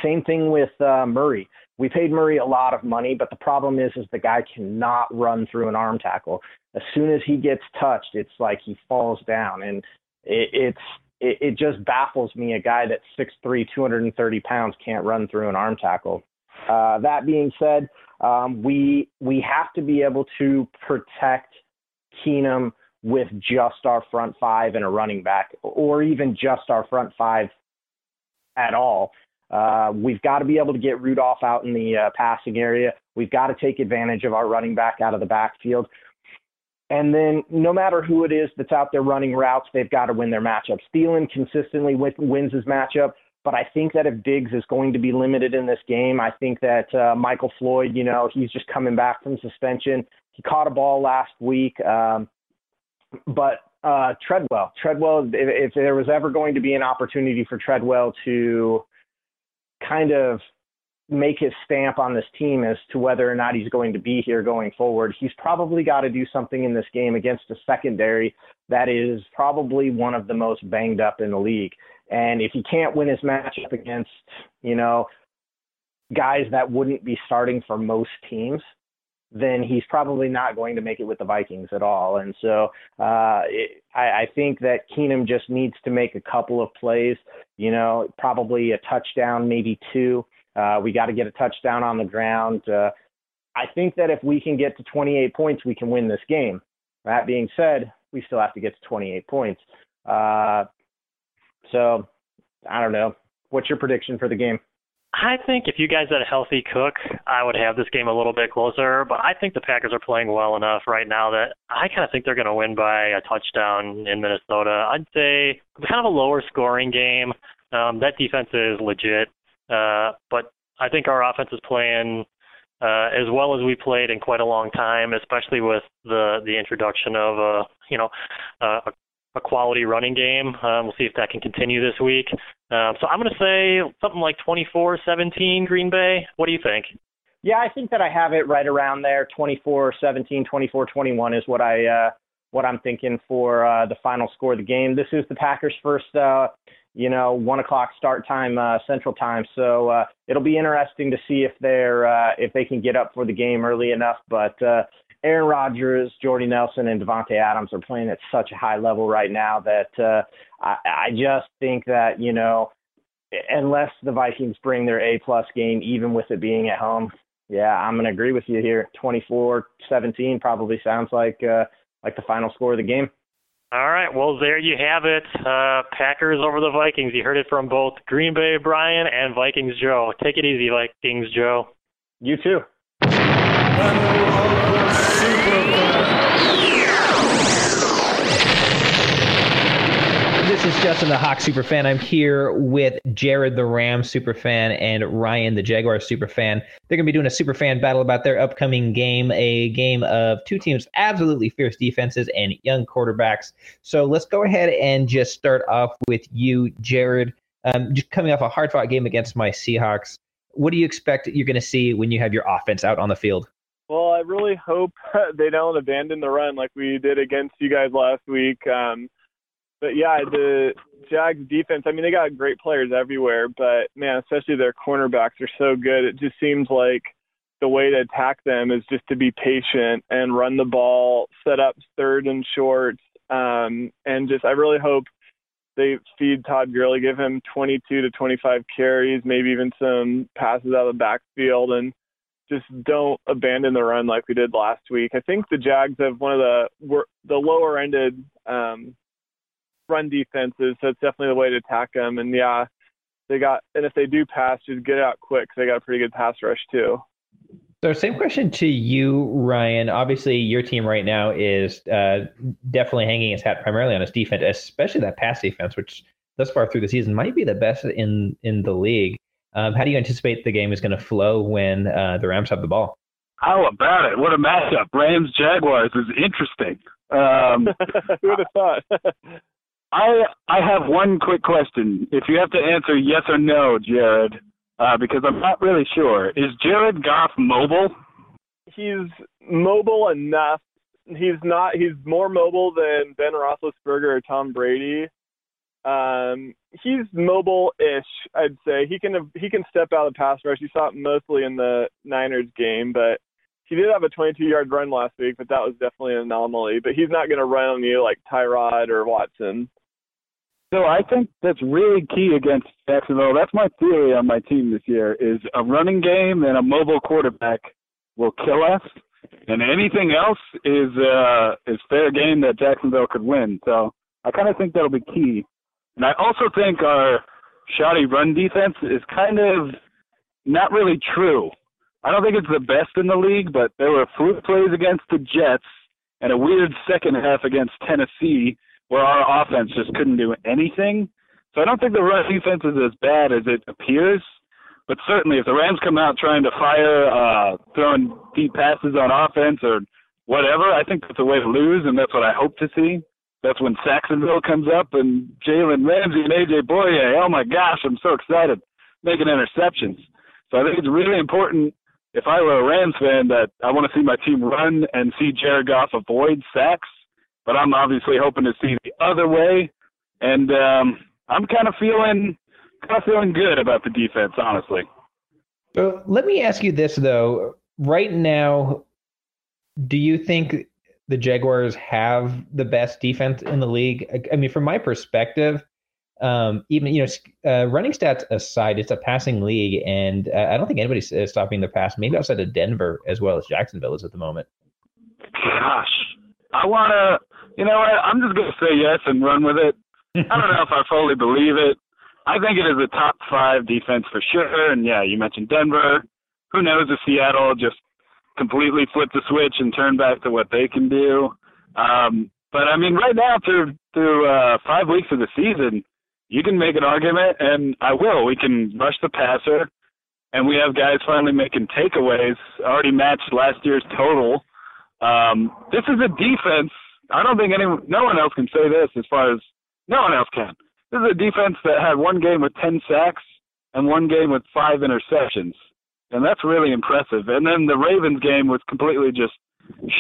same thing with uh, Murray. We paid Murray a lot of money, but the problem is, is the guy cannot run through an arm tackle. As soon as he gets touched, it's like he falls down, and it, it's it, it just baffles me. A guy that's six three, two hundred and thirty pounds, can't run through an arm tackle. Uh, that being said, um, we we have to be able to protect Keenum with just our front five and a running back, or even just our front five at all. Uh, we've got to be able to get Rudolph out in the uh, passing area. We've got to take advantage of our running back out of the backfield. And then no matter who it is that's out there running routes, they've got to win their matchup. Thielen consistently wins his matchup, but I think that if Diggs is going to be limited in this game, I think that uh, Michael Floyd, you know, he's just coming back from suspension. He caught a ball last week. Um, but uh, Treadwell, Treadwell, if, if there was ever going to be an opportunity for Treadwell to kind of make his stamp on this team as to whether or not he's going to be here going forward. He's probably got to do something in this game against a secondary that is probably one of the most banged up in the league. And if he can't win his matchup against, you know, guys that wouldn't be starting for most teams, then he's probably not going to make it with the Vikings at all. And so uh, it, I, I think that Keenum just needs to make a couple of plays, you know, probably a touchdown, maybe two. Uh, we got to get a touchdown on the ground. Uh, I think that if we can get to 28 points, we can win this game. That being said, we still have to get to 28 points. Uh, so I don't know. What's your prediction for the game? I think if you guys had a healthy Cook, I would have this game a little bit closer. But I think the Packers are playing well enough right now that I kind of think they're going to win by a touchdown in Minnesota. I'd say kind of a lower scoring game. Um, that defense is legit, uh, but I think our offense is playing uh, as well as we played in quite a long time, especially with the the introduction of a you know uh, a a quality running game. Um, we'll see if that can continue this week. Um, so I'm going to say something like 24-17 Green Bay. What do you think? Yeah, I think that I have it right around there. 24-17, 24-21 is what I uh, what I'm thinking for uh, the final score of the game. This is the Packers' first, uh, you know, one o'clock start time uh, Central Time. So uh, it'll be interesting to see if they're uh, if they can get up for the game early enough. But uh, Aaron Rodgers, Jordy Nelson, and Davante Adams are playing at such a high level right now that uh, I, I just think that you know, unless the Vikings bring their A plus game, even with it being at home, Yeah, I'm going to agree with you here. 24-17 probably sounds like uh, like the final score of the game. All right, well there you have it. Uh, Packers over the Vikings. You heard it from both Green Bay Brian and Vikings Joe. Take it easy, Vikings Joe. You too. This is Justin the Hawk superfan. I'm here with Jared the Ram superfan and Ryan the Jaguar superfan. They're going to be doing a superfan battle about their upcoming game, a game of two teams absolutely fierce defenses and young quarterbacks. So let's go ahead and just start off with you, Jared. Um, just coming off a hard fought game against my Seahawks. What do you expect you're going to see when you have your offense out on the field? Well, I really hope they don't abandon the run like we did against you guys last week. Um, but yeah, the Jags defense, I mean, they got great players everywhere, but man, especially their cornerbacks are so good. It just seems like the way to attack them is just to be patient and run the ball, set up third and short. Um, and just, I really hope they feed Todd Gurley, give him 22 to 25 carries, maybe even some passes out of the backfield, and just don't abandon the run like we did last week. I think the Jags have one of the the lower ended um, run defenses, so it's definitely the way to attack them. And yeah, they got and if they do pass, just get out quick. Cause they got a pretty good pass rush too. So, same question to you, Ryan. Obviously, your team right now is uh, definitely hanging its hat primarily on its defense, especially that pass defense, which thus far through the season might be the best in in the league. Um, how do you anticipate the game is going to flow when uh, the Rams have the ball? How about it? What a matchup! Rams Jaguars is interesting. Um, Who would have thought? I I have one quick question. If you have to answer yes or no, Jared, uh, because I'm not really sure. Is Jared Goff mobile? He's mobile enough. He's not. He's more mobile than Ben Roethlisberger or Tom Brady. Um, he's mobile-ish, I'd say. He can he can step out of the pass rush. You saw it mostly in the Niners game, but he did have a 22-yard run last week, but that was definitely an anomaly. But he's not going to run on you like Tyrod or Watson. So I think that's really key against Jacksonville. That's my theory on my team this year: is a running game and a mobile quarterback will kill us, and anything else is uh, is fair game that Jacksonville could win. So I kind of think that'll be key. And I also think our shoddy run defense is kind of not really true. I don't think it's the best in the league, but there were fluke plays against the Jets and a weird second half against Tennessee where our offense just couldn't do anything. So I don't think the run defense is as bad as it appears. But certainly, if the Rams come out trying to fire, uh, throwing deep passes on offense or whatever, I think that's a way to lose, and that's what I hope to see. That's when Jacksonville comes up and Jalen Ramsey and AJ Bouye. Oh my gosh, I'm so excited making interceptions. So I think it's really important. If I were a Rams fan, that I want to see my team run and see Jared Goff avoid sacks but I'm obviously hoping to see the other way. And um, I'm kind of feeling kind of feeling good about the defense, honestly. So let me ask you this though: right now, do you think the Jaguars have the best defense in the league? I mean, from my perspective, um, even you know, uh, running stats aside, it's a passing league, and uh, I don't think anybody's stopping the pass. Maybe outside of Denver as well as Jacksonville is at the moment. Gosh, I want to you know what? I'm just to say yes and run with it. I don't know if I fully believe it. I think it is a top five defense for sure. And yeah, you mentioned Denver. Who knows if Seattle just completely flip the switch and turn back to what they can do. Um, but I mean, right now through through uh, five weeks of the season, you can make an argument, and I will. We can rush the passer, and we have guys finally making takeaways. Already matched last year's total. Um, this is a defense I don't think anyone, no one else can say this as far as no one else can. This is a defense that had one game with 10 sacks and one game with five interceptions. And that's really impressive. And then the Ravens game was completely just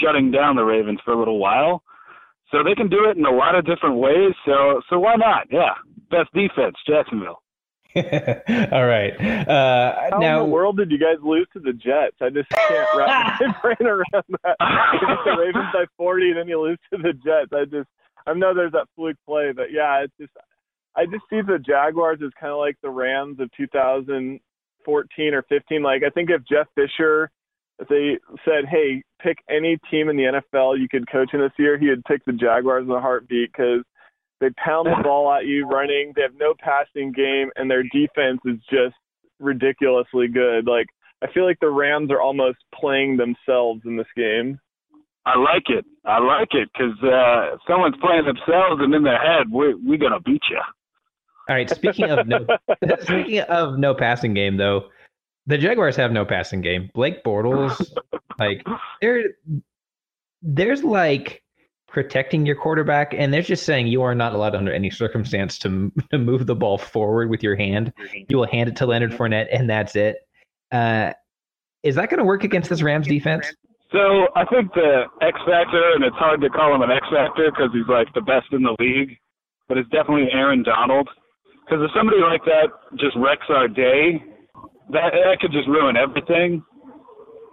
shutting down the Ravens for a little while. So they can do it in a lot of different ways. So so why not? Yeah. Best defense, Jacksonville. All right. Uh, How now, in the world did you guys lose to the Jets? I just can't wrap my brain around that. The Ravens by 40, then you lose to the Jets. I just, I know there's that fluke play, but yeah, it's just, I just see the Jaguars as kind of like the Rams of 2014 or 15. Like, I think if Jeff Fisher if they said, "Hey, pick any team in the NFL you could coach in this year," he would pick the Jaguars in a heartbeat because they pound the ball at you running. They have no passing game, and their defense is just ridiculously good. Like I feel like the Rams are almost playing themselves in this game. I like it. I like it because uh, if someone's playing themselves and in their head, we're we gonna beat you. All right. Speaking of no, speaking of no passing game, though, the Jaguars have no passing game. Blake Bortles, like there, there's like protecting your quarterback, and they're just saying you are not allowed under any circumstance to, to move the ball forward with your hand. You will hand it to Leonard Fournette, and that's it. Uh, is that going to work against this Rams defense? So I think the X factor, and it's hard to call him an X factor because he's like the best in the league, but it's definitely Aaron Donald. Because if somebody like that just wrecks our day, that that could just ruin everything.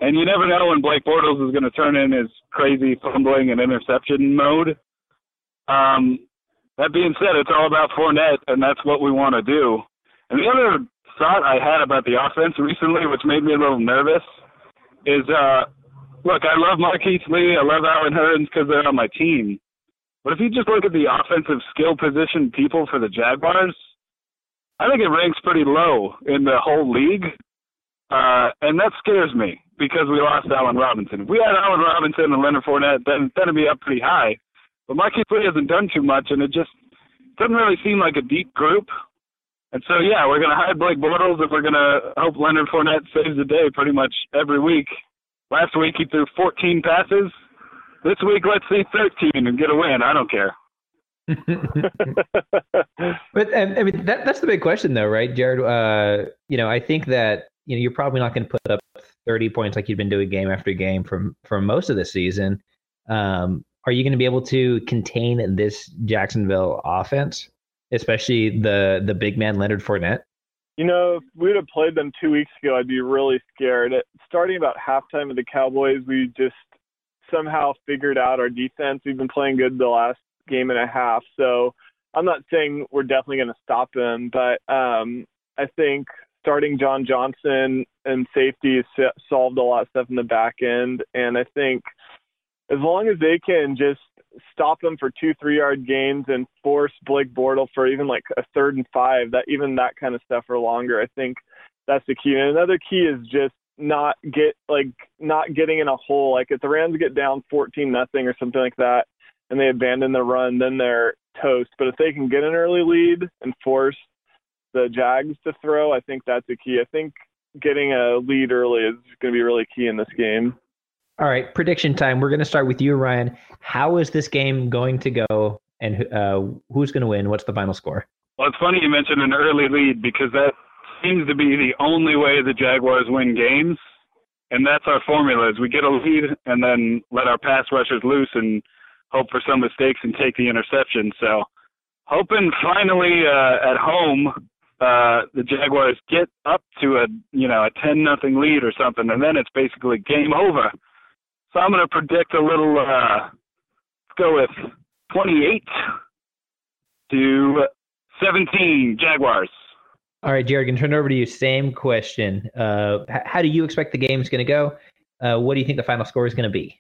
And you never know when Blake Bortles is going to turn in his crazy fumbling and interception mode. Um, that being said, it's all about Fournette, and that's what we want to do. And the other thought I had about the offense recently, which made me a little nervous, is uh, look, I love Marquise Lee, I love Allen Hurns because they're on my team. But if you just look at the offensive skill position people for the Jaguars, I think it ranks pretty low in the whole league. Uh, and that scares me because we lost Allen Robinson. If we had Allen Robinson and Leonard Fournette, then it'd be up pretty high. But Marquise Lee hasn't done too much, and it just doesn't really seem like a deep group. And so, yeah, we're going to hide Blake Bortles, and we're going to hope Leonard Fournette saves the day pretty much every week. Last week he threw 14 passes. This week, let's see 13 and get a win. I don't care. but I mean, that, that's the big question, though, right, Jared? Uh, you know, I think that you know you're probably not going to put up 30 points like you've been doing game after game from from most of the season. Um, are you going to be able to contain this Jacksonville offense, especially the the big man Leonard Fournette? You know, if we would have played them two weeks ago, I'd be really scared. Starting about halftime of the Cowboys, we just somehow figured out our defense. We've been playing good the last game and a half, so I'm not saying we're definitely going to stop them, but um, I think starting John Johnson and safety has solved a lot of stuff in the back end. And I think as long as they can just stop them for two, three yard gains and force Blake Bortle for even like a third and five, that even that kind of stuff for longer, I think that's the key. And another key is just not get like not getting in a hole. Like if the Rams get down fourteen nothing or something like that and they abandon the run, then they're toast. But if they can get an early lead and force the Jags to throw, I think that's a key. I think getting a lead early is going to be really key in this game. All right, prediction time. We're going to start with you, Ryan. How is this game going to go, and uh, who's going to win? What's the final score? Well, it's funny you mentioned an early lead because that seems to be the only way the Jaguars win games, and that's our formula: is we get a lead and then let our pass rushers loose and hope for some mistakes and take the interception. So, hoping finally uh, at home uh, the Jaguars get up to a you know a ten nothing lead or something, and then it's basically game over. So I'm going to predict a little. Uh, let's go with 28 to 17 Jaguars. All right, Jared, can turn it over to you. Same question. Uh, how do you expect the game is going to go? Uh, what do you think the final score is going to be?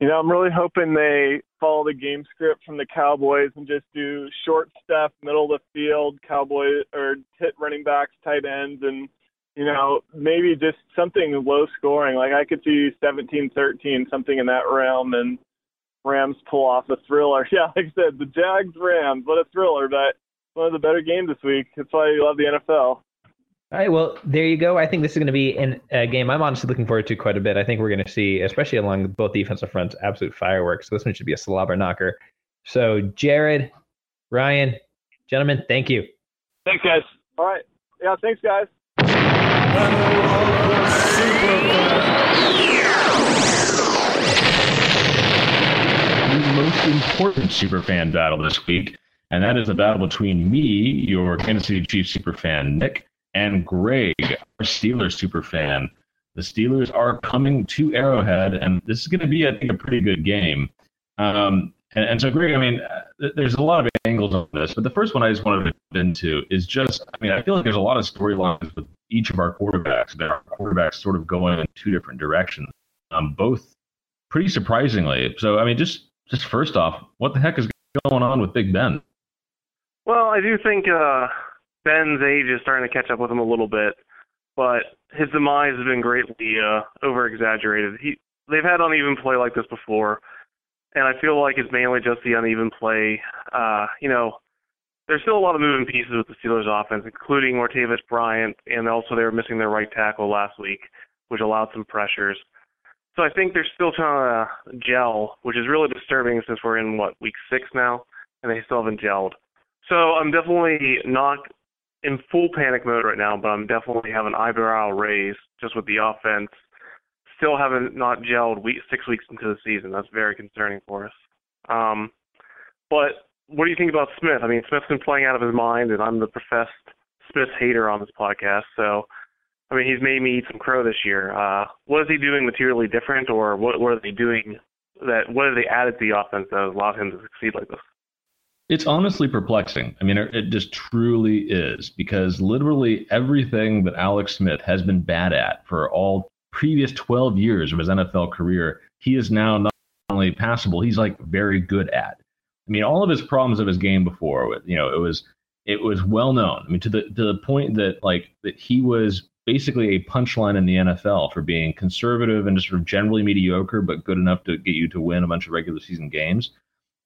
You know, I'm really hoping they follow the game script from the Cowboys and just do short stuff, middle of the field, Cowboy or hit running backs, tight ends, and you know maybe just something low scoring. Like I could see 17-13, something in that realm, and Rams pull off a thriller. Yeah, like I said, the Jags Rams, what a thriller! But one of the better games this week. That's why you love the NFL. All right, well, there you go. I think this is going to be an, a game I'm honestly looking forward to quite a bit. I think we're going to see, especially along both defensive fronts, absolute fireworks. So this one should be a slobber knocker. So, Jared, Ryan, gentlemen, thank you. Thanks, guys. All right. Yeah, thanks, guys. The most important superfan battle this week, and that is the battle between me, your Kansas City Chiefs superfan, Nick, and Greg, our Steelers super fan. The Steelers are coming to Arrowhead, and this is going to be, I think, a pretty good game. Um, and, and, so, Greg, I mean, uh, there's a lot of angles on this, but the first one I just wanted to get into is just, I mean, I feel like there's a lot of storylines with each of our quarterbacks that our quarterbacks sort of going in two different directions. um, both pretty surprisingly. So, I mean, just just first off, what the heck is going on with Big Ben? Well, I do think uh, Ben's age is starting to catch up with him a little bit, but his demise has been greatly uh, over exaggerated. He they've had uneven play like this before, and I feel like it's mainly just the uneven play. Uh, you know, there's still a lot of moving pieces with the Steelers' offense, including Martavis Bryant, and also they were missing their right tackle last week, which allowed some pressures. So I think they're still trying to gel, which is really disturbing since we're in what week six now, and they still haven't gelled. So I'm definitely not in full panic mode right now, but I'm definitely having eyebrow raised just with the offense. Still haven't not gelled week six weeks into the season. That's very concerning for us. Um, but what do you think about Smith? I mean, Smith's been playing out of his mind, and I'm the professed Smith hater on this podcast. So, I mean, he's made me eat some crow this year. Uh, what is he doing materially different, or what, what are they doing that? What have they added to the offense that has allowed him to succeed like this? It's honestly perplexing. I mean, it just truly is because literally everything that Alex Smith has been bad at for all previous 12 years of his NFL career, he is now not only passable, he's like very good at. I mean, all of his problems of his game before, you know, it was it was well known. I mean, to the to the point that like that he was basically a punchline in the NFL for being conservative and just sort of generally mediocre, but good enough to get you to win a bunch of regular season games.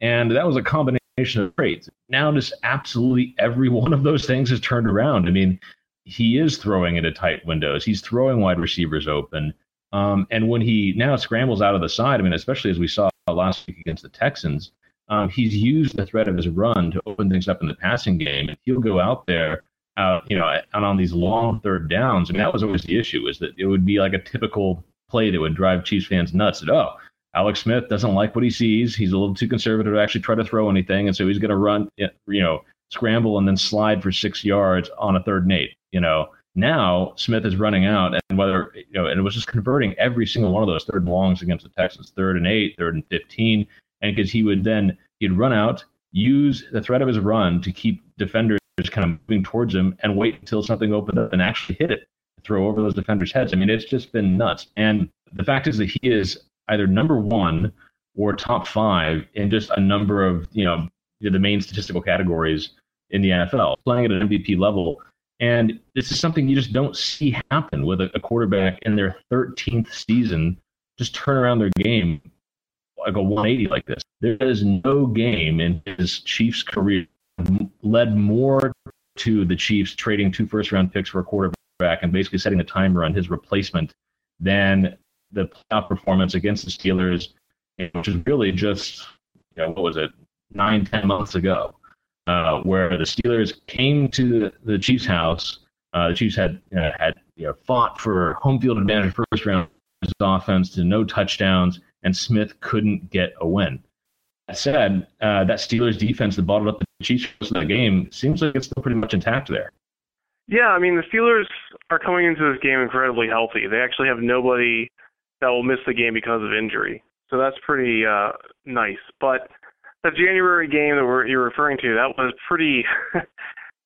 And that was a combination of traits. Now, just absolutely every one of those things has turned around. I mean, he is throwing into tight windows. He's throwing wide receivers open. Um, and when he now scrambles out of the side, I mean, especially as we saw last week against the Texans, um, he's used the threat of his run to open things up in the passing game, and he'll go out there, uh, you know, and on these long third downs. I mean, that was always the issue is that it would be like a typical play that would drive Chiefs fans nuts. That oh, Alex Smith doesn't like what he sees. He's a little too conservative to actually try to throw anything, and so he's going to run, you know, scramble and then slide for six yards on a third and eight. You know, now Smith is running out, and whether you know, and it was just converting every single one of those third and longs against the Texans, third and eight, third and fifteen and because he would then he'd run out, use the threat of his run to keep defenders kind of moving towards him, and wait until something opened up and actually hit it, throw over those defenders' heads. I mean, it's just been nuts. And the fact is that he is either number one or top five in just a number of you know the main statistical categories in the NFL, playing at an MVP level. And this is something you just don't see happen with a, a quarterback in their 13th season just turn around their game like a 180 like this. There is no game in his Chiefs career led more to the Chiefs trading two first round picks for a quarterback and basically setting the timer on his replacement than the playoff performance against the Steelers, which is really just you know, what was it nine ten months ago, uh, where the Steelers came to the Chiefs' house. Uh, the Chiefs had uh, had you know, fought for home field advantage first round offense to no touchdowns and Smith couldn't get a win. That said, uh, that Steelers defense that bottled up the Chiefs in the game seems like it's still pretty much intact there. Yeah, I mean the Steelers are coming into this game incredibly healthy. They actually have nobody that will miss the game because of injury, so that's pretty uh, nice. But the January game that we're, you're referring to, that was pretty, that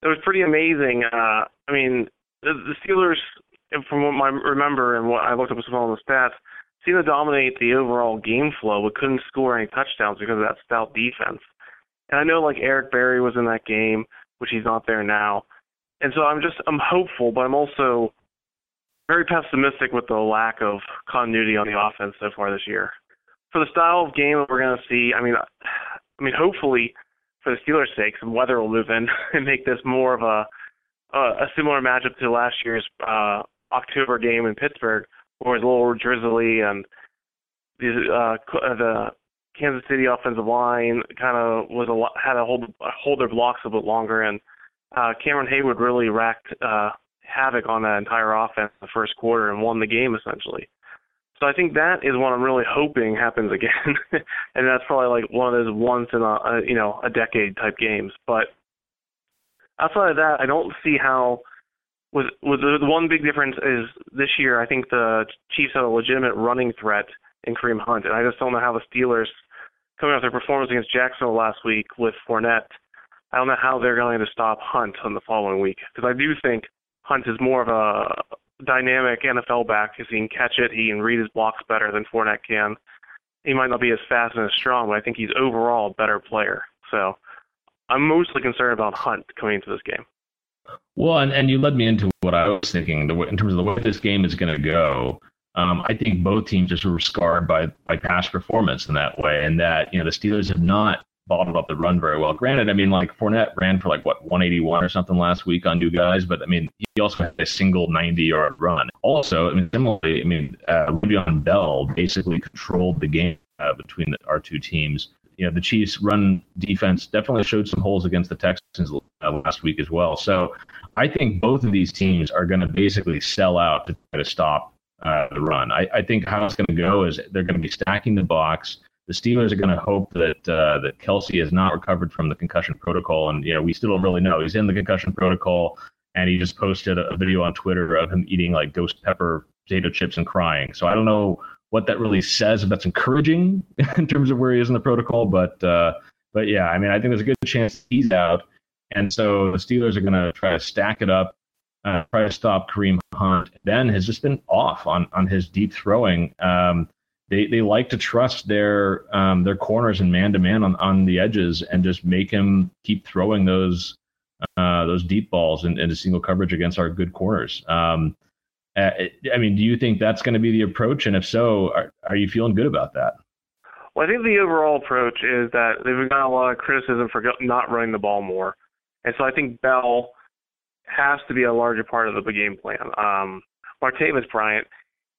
was pretty amazing. Uh, I mean, the, the Steelers, from what I remember and what I looked up some of the stats, seemed to dominate the overall game flow, but couldn't score any touchdowns because of that stout defense. And I know like Eric Berry was in that game, which he's not there now. And so I'm just I'm hopeful, but I'm also very pessimistic with the lack of continuity on the offense so far this year. For the style of game that we're going to see, I mean, I mean, hopefully for the Steelers' sake, some weather will move in and make this more of a a similar matchup to last year's uh, October game in Pittsburgh, where it was a little drizzly and the uh, the Kansas City offensive line kind of was a had to hold hold their blocks a bit longer, and uh, Cameron Heyward really racked uh, havoc on that entire offense in the first quarter and won the game essentially. So I think that is what I'm really hoping happens again, and that's probably like one of those once in a, a you know a decade type games. But outside of that, I don't see how with with the, one big difference is this year I think the Chiefs have a legitimate running threat in Kareem Hunt, and I just don't know how the Steelers coming off their performance against Jacksonville last week with Fournette, I don't know how they're going to stop Hunt on the following week because I do think Hunt is more of a dynamic NFL back because he can catch it, he can read his blocks better than Fournette can. He might not be as fast and as strong, but I think he's overall a better player. So I'm mostly concerned about Hunt coming into this game. Well, and, and you led me into what I was thinking the way, in terms of the way this game is going to go. Um, I think both teams just were scarred by by past performance in that way, and that you know the Steelers have not bottled up the run very well. Granted, I mean like Fournette ran for like what 181 or something last week on new guys, but I mean he also had a single 90 yard run. Also, I mean similarly, I mean uh, Le'Veon Bell basically controlled the game uh, between the, our two teams. You know the Chiefs' run defense definitely showed some holes against the Texans uh, last week as well. So I think both of these teams are going to basically sell out to try to stop uh, the run. I, I think how it's going to go is they're going to be stacking the box. The Steelers are going to hope that uh, that Kelce has not recovered from the concussion protocol, and you know we still don't really know. He's in the concussion protocol, and he just posted a, a video on Twitter of him eating like ghost pepper potato chips and crying. So I don't know what that really says if that's encouraging in terms of where he is in the protocol, but uh, but yeah, I mean I think there's a good chance he's out, and so the Steelers are going to try to stack it up uh, try to stop Kareem Hunt. Ben has just been off on on his deep throwing. Um, they they like to trust their um, their corners and man to man on on the edges and just make him keep throwing those uh, those deep balls in, into single coverage against our good corners. Um, uh, I mean, do you think that's going to be the approach? And if so, are, are you feeling good about that? Well, I think the overall approach is that they've got a lot of criticism for not running the ball more, and so I think Bell has to be a larger part of the game plan. Um, Martavis Bryant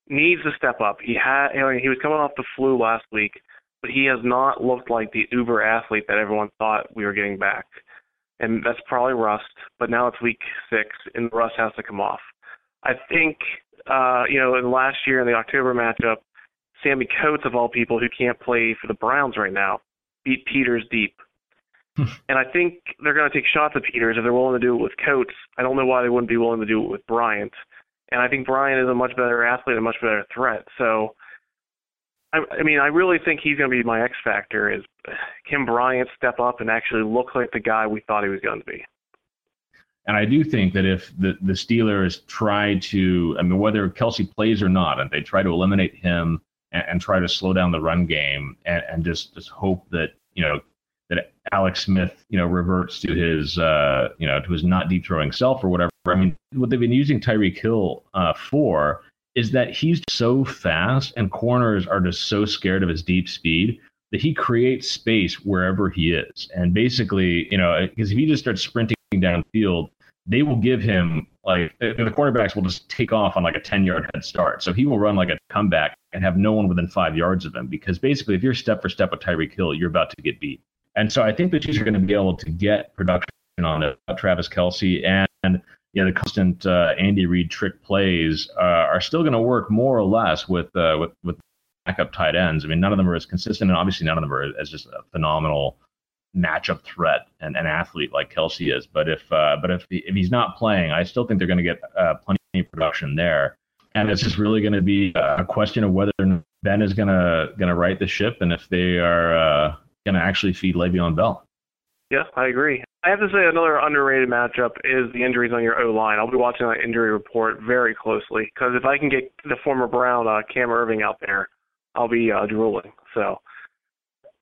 needs to step up. He had you know, he was coming off the flu last week, but he has not looked like the uber athlete that everyone thought we were getting back. And that's probably rust, but now it's week six and the rust has to come off. I think uh, you know, in last year in the October matchup, Sammie Coates of all people who can't play for the Browns right now beat Peters deep. and I think they're going to take shots at Peters if they're willing to do it with Coates. I don't know why they wouldn't be willing to do it with Bryant. And I think Bryant is a much better athlete, a much better threat. So, I, I mean, I really think he's going to be my X factor. Is can Bryant step up and actually look like the guy we thought he was going to be? And I do think that if the, the Steelers try to, I mean, whether Kelce plays or not, and they try to eliminate him and, and try to slow down the run game and, and just, just hope that, you know, that Alex Smith, you know, reverts to his, uh, you know, to his not deep throwing self or whatever. I mean, what they've been using Tyreek Hill uh, for is that he's so fast and corners are just so scared of his deep speed that he creates space wherever he is. And basically, you know, because if he just starts sprinting downfield, they will give him like the cornerbacks will just take off on like a 10 yard head start. So he will run like a comeback and have no one within five yards of him because basically, if you're step for step with Tyreek Hill, you're about to get beat. And so I think the Chiefs are going to be able to get production on it, Travis Kelce and you know, the constant uh, Andy Reid trick plays uh, are still going to work more or less with uh, with with backup tight ends. I mean, none of them are as consistent, and obviously none of them are as just a phenomenal matchup threat and an athlete like Kelce is. But if uh, but if he, if he's not playing, I still think they're going to get uh, plenty of production there. And it's just really going to be a question of whether Ben is going to going to right the ship, and if they are uh, going to actually feed Le'Veon Bell. Yeah, I agree. I have to say another underrated matchup is the injuries on your O line. I'll be watching that injury report very closely because if I can get the former Brown uh, Cam Erving out there, I'll be uh, drooling. So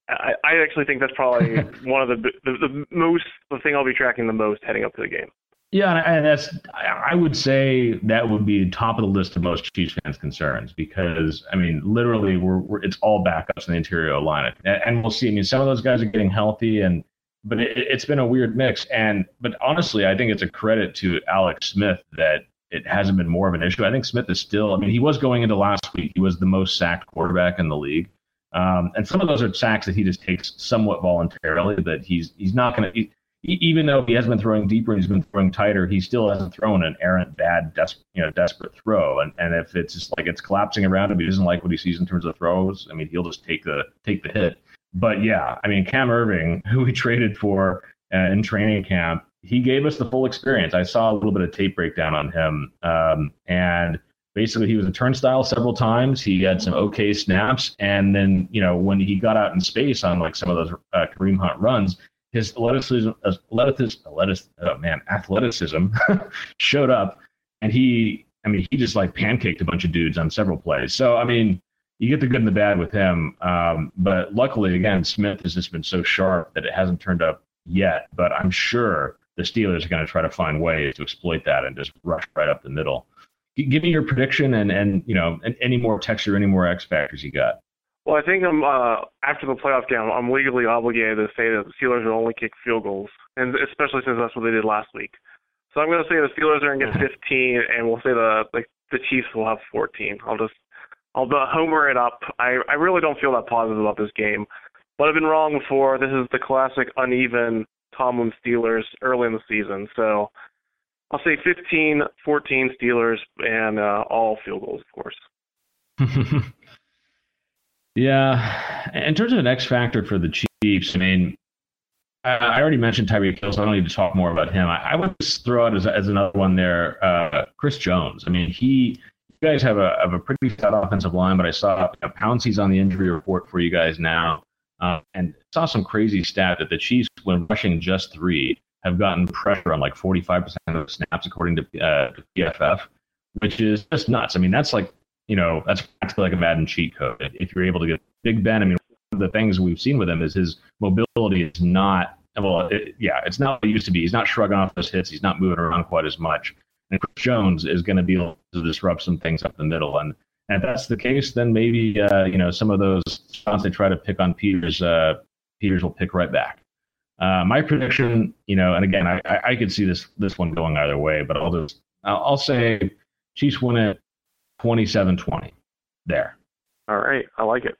I, I actually think that's probably one of the, the the most the thing I'll be tracking the most heading up to the game. Yeah, and that's I would say that would be top of the list of most Chiefs fans' concerns because I mean, literally, we're, we're it's all backups in the interior line, and we'll see. I mean, some of those guys are getting healthy, and but it, has been a weird mix. And but honestly, I think it's a credit to Alex Smith that it hasn't been more of an issue. I think Smith is still. I mean, he was going into last week. He was the most sacked quarterback in the league. Um, and some of those are sacks that he just takes somewhat voluntarily. That he's he's not going to even though he has been throwing deeper and he's been throwing tighter, he still hasn't thrown an errant, bad, des- you know, desperate throw. And and if it's just like it's collapsing around him, he doesn't like what he sees in terms of throws. I mean, he'll just take the take the hit. But yeah, I mean, Cam Erving, who we traded for uh, in training camp, he gave us the full experience. I saw a little bit of tape breakdown on him, um, and basically he was a turnstile several times. He had some okay snaps, and then you know when he got out in space on like some of those uh, Kareem Hunt runs, his athleticism, athleticism, athleticism oh man, athleticism showed up, and he I mean, he just like pancaked a bunch of dudes on several plays. So I mean, you get the good and the bad with him. Um, but luckily, again, Smith has just been so sharp that it hasn't turned up yet. But I'm sure the Steelers are going to try to find ways to exploit that and just rush right up the middle. Give me your prediction and and you know and any more texture, any more X factors you got. Well, I think I'm uh, after the playoff game. I'm legally obligated to say that the Steelers will only kick field goals, and especially since that's what they did last week. So I'm going to say the Steelers are going to get 15, and we'll say the like the Chiefs will have 14. I'll just I'll homer it up. I I really don't feel that positive about this game, but I've been wrong before. This is the classic uneven Tomlin Steelers early in the season. So I'll say 15, 14 Steelers, and uh, all field goals, of course. Yeah, in terms of an X factor for the Chiefs, I mean, I, already mentioned Tyreek Hill, so I don't need to talk more about him. I, I would throw out as, as another one there, uh, Chris Jones. I mean, he, you guys have a have a pretty stout offensive line, but I saw you know, Pouncey's on the injury report for you guys now, uh, and saw some crazy stat that the Chiefs, when rushing just three, have gotten pressure on like 45% of snaps according to, uh, PFF, which is just nuts. I mean, that's like you know, that's practically like a Madden cheat code. If you're able to get Big Ben, I mean, the things we've seen with him is his mobility is not, well, it, yeah, it's not what it used to be. He's not shrugging off those hits. He's not moving around quite as much. And Chris Jones is going to be able to disrupt some things up the middle. And, and if that's the case, then maybe, uh, you know, some of those shots they try to pick on Peters, uh, Peters will pick right back. Uh, my prediction, you know, and again, I, I, I could see this this one going either way, but I'll just I'll, I'll say Chiefs win it 27-20. There. All right, I like it.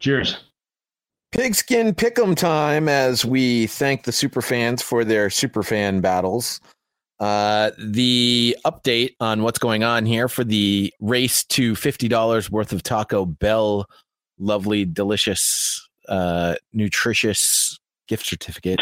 Cheers. Pigskin Pick'em time as we thank the super fans for their super fan battles. Uh, the update on what's going on here for the race to fifty dollars worth of Taco Bell, lovely, delicious, uh, nutritious gift certificate.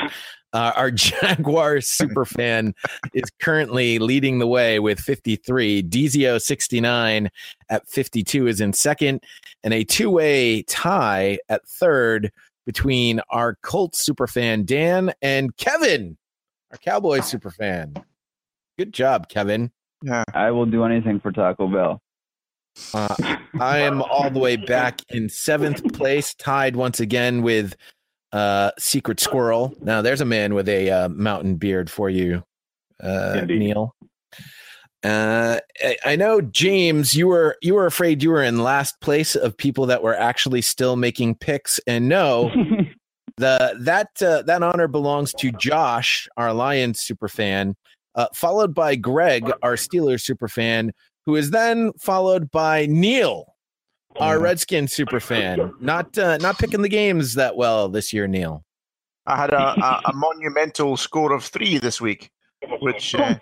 Uh, our Jaguars super fan is currently leading the way with 53. Dizio 69 at 52 is in second, and a two way tie at third between our Colts super fan Dan and Kevin, our Cowboys super fan. Good job, Kevin. Yeah. I will do anything for Taco Bell. Uh, I am all the way back in seventh place, tied once again with uh, Secret Squirrel. Now, there's a man with a uh, mountain beard for you, uh, Neil. Uh, I, I know, James. You were you were afraid you were in last place of people that were actually still making picks, and no, the that uh, that honor belongs to Josh, our Lions super fan, uh, followed by Greg, our Steelers super fan, who is then followed by Neil, our Redskin super fan. Not uh, not picking the games that well this year, Neil. I had a, a, a monumental score of three this week, which uh,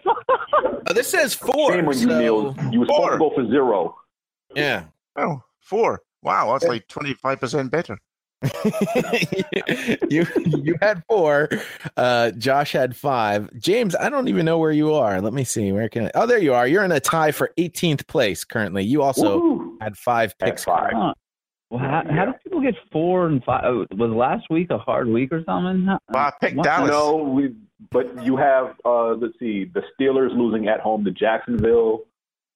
Oh, this says four. Shame on you, so- Neil. You were supposed to go for zero. Yeah. oh four. Wow, that's like twenty five percent better. you you had four. Uh, Josh had five. James, I don't even know where you are. Let me see. Where can I? Oh, there you are. You're in a tie for 18th place currently. You also had five picks. correct. Huh. Well, how, how do people get four and five? uh, Was last week a hard week or something? How- I picked what- Dallas. No, we, but you have uh, let's see, the Steelers losing at home to Jacksonville.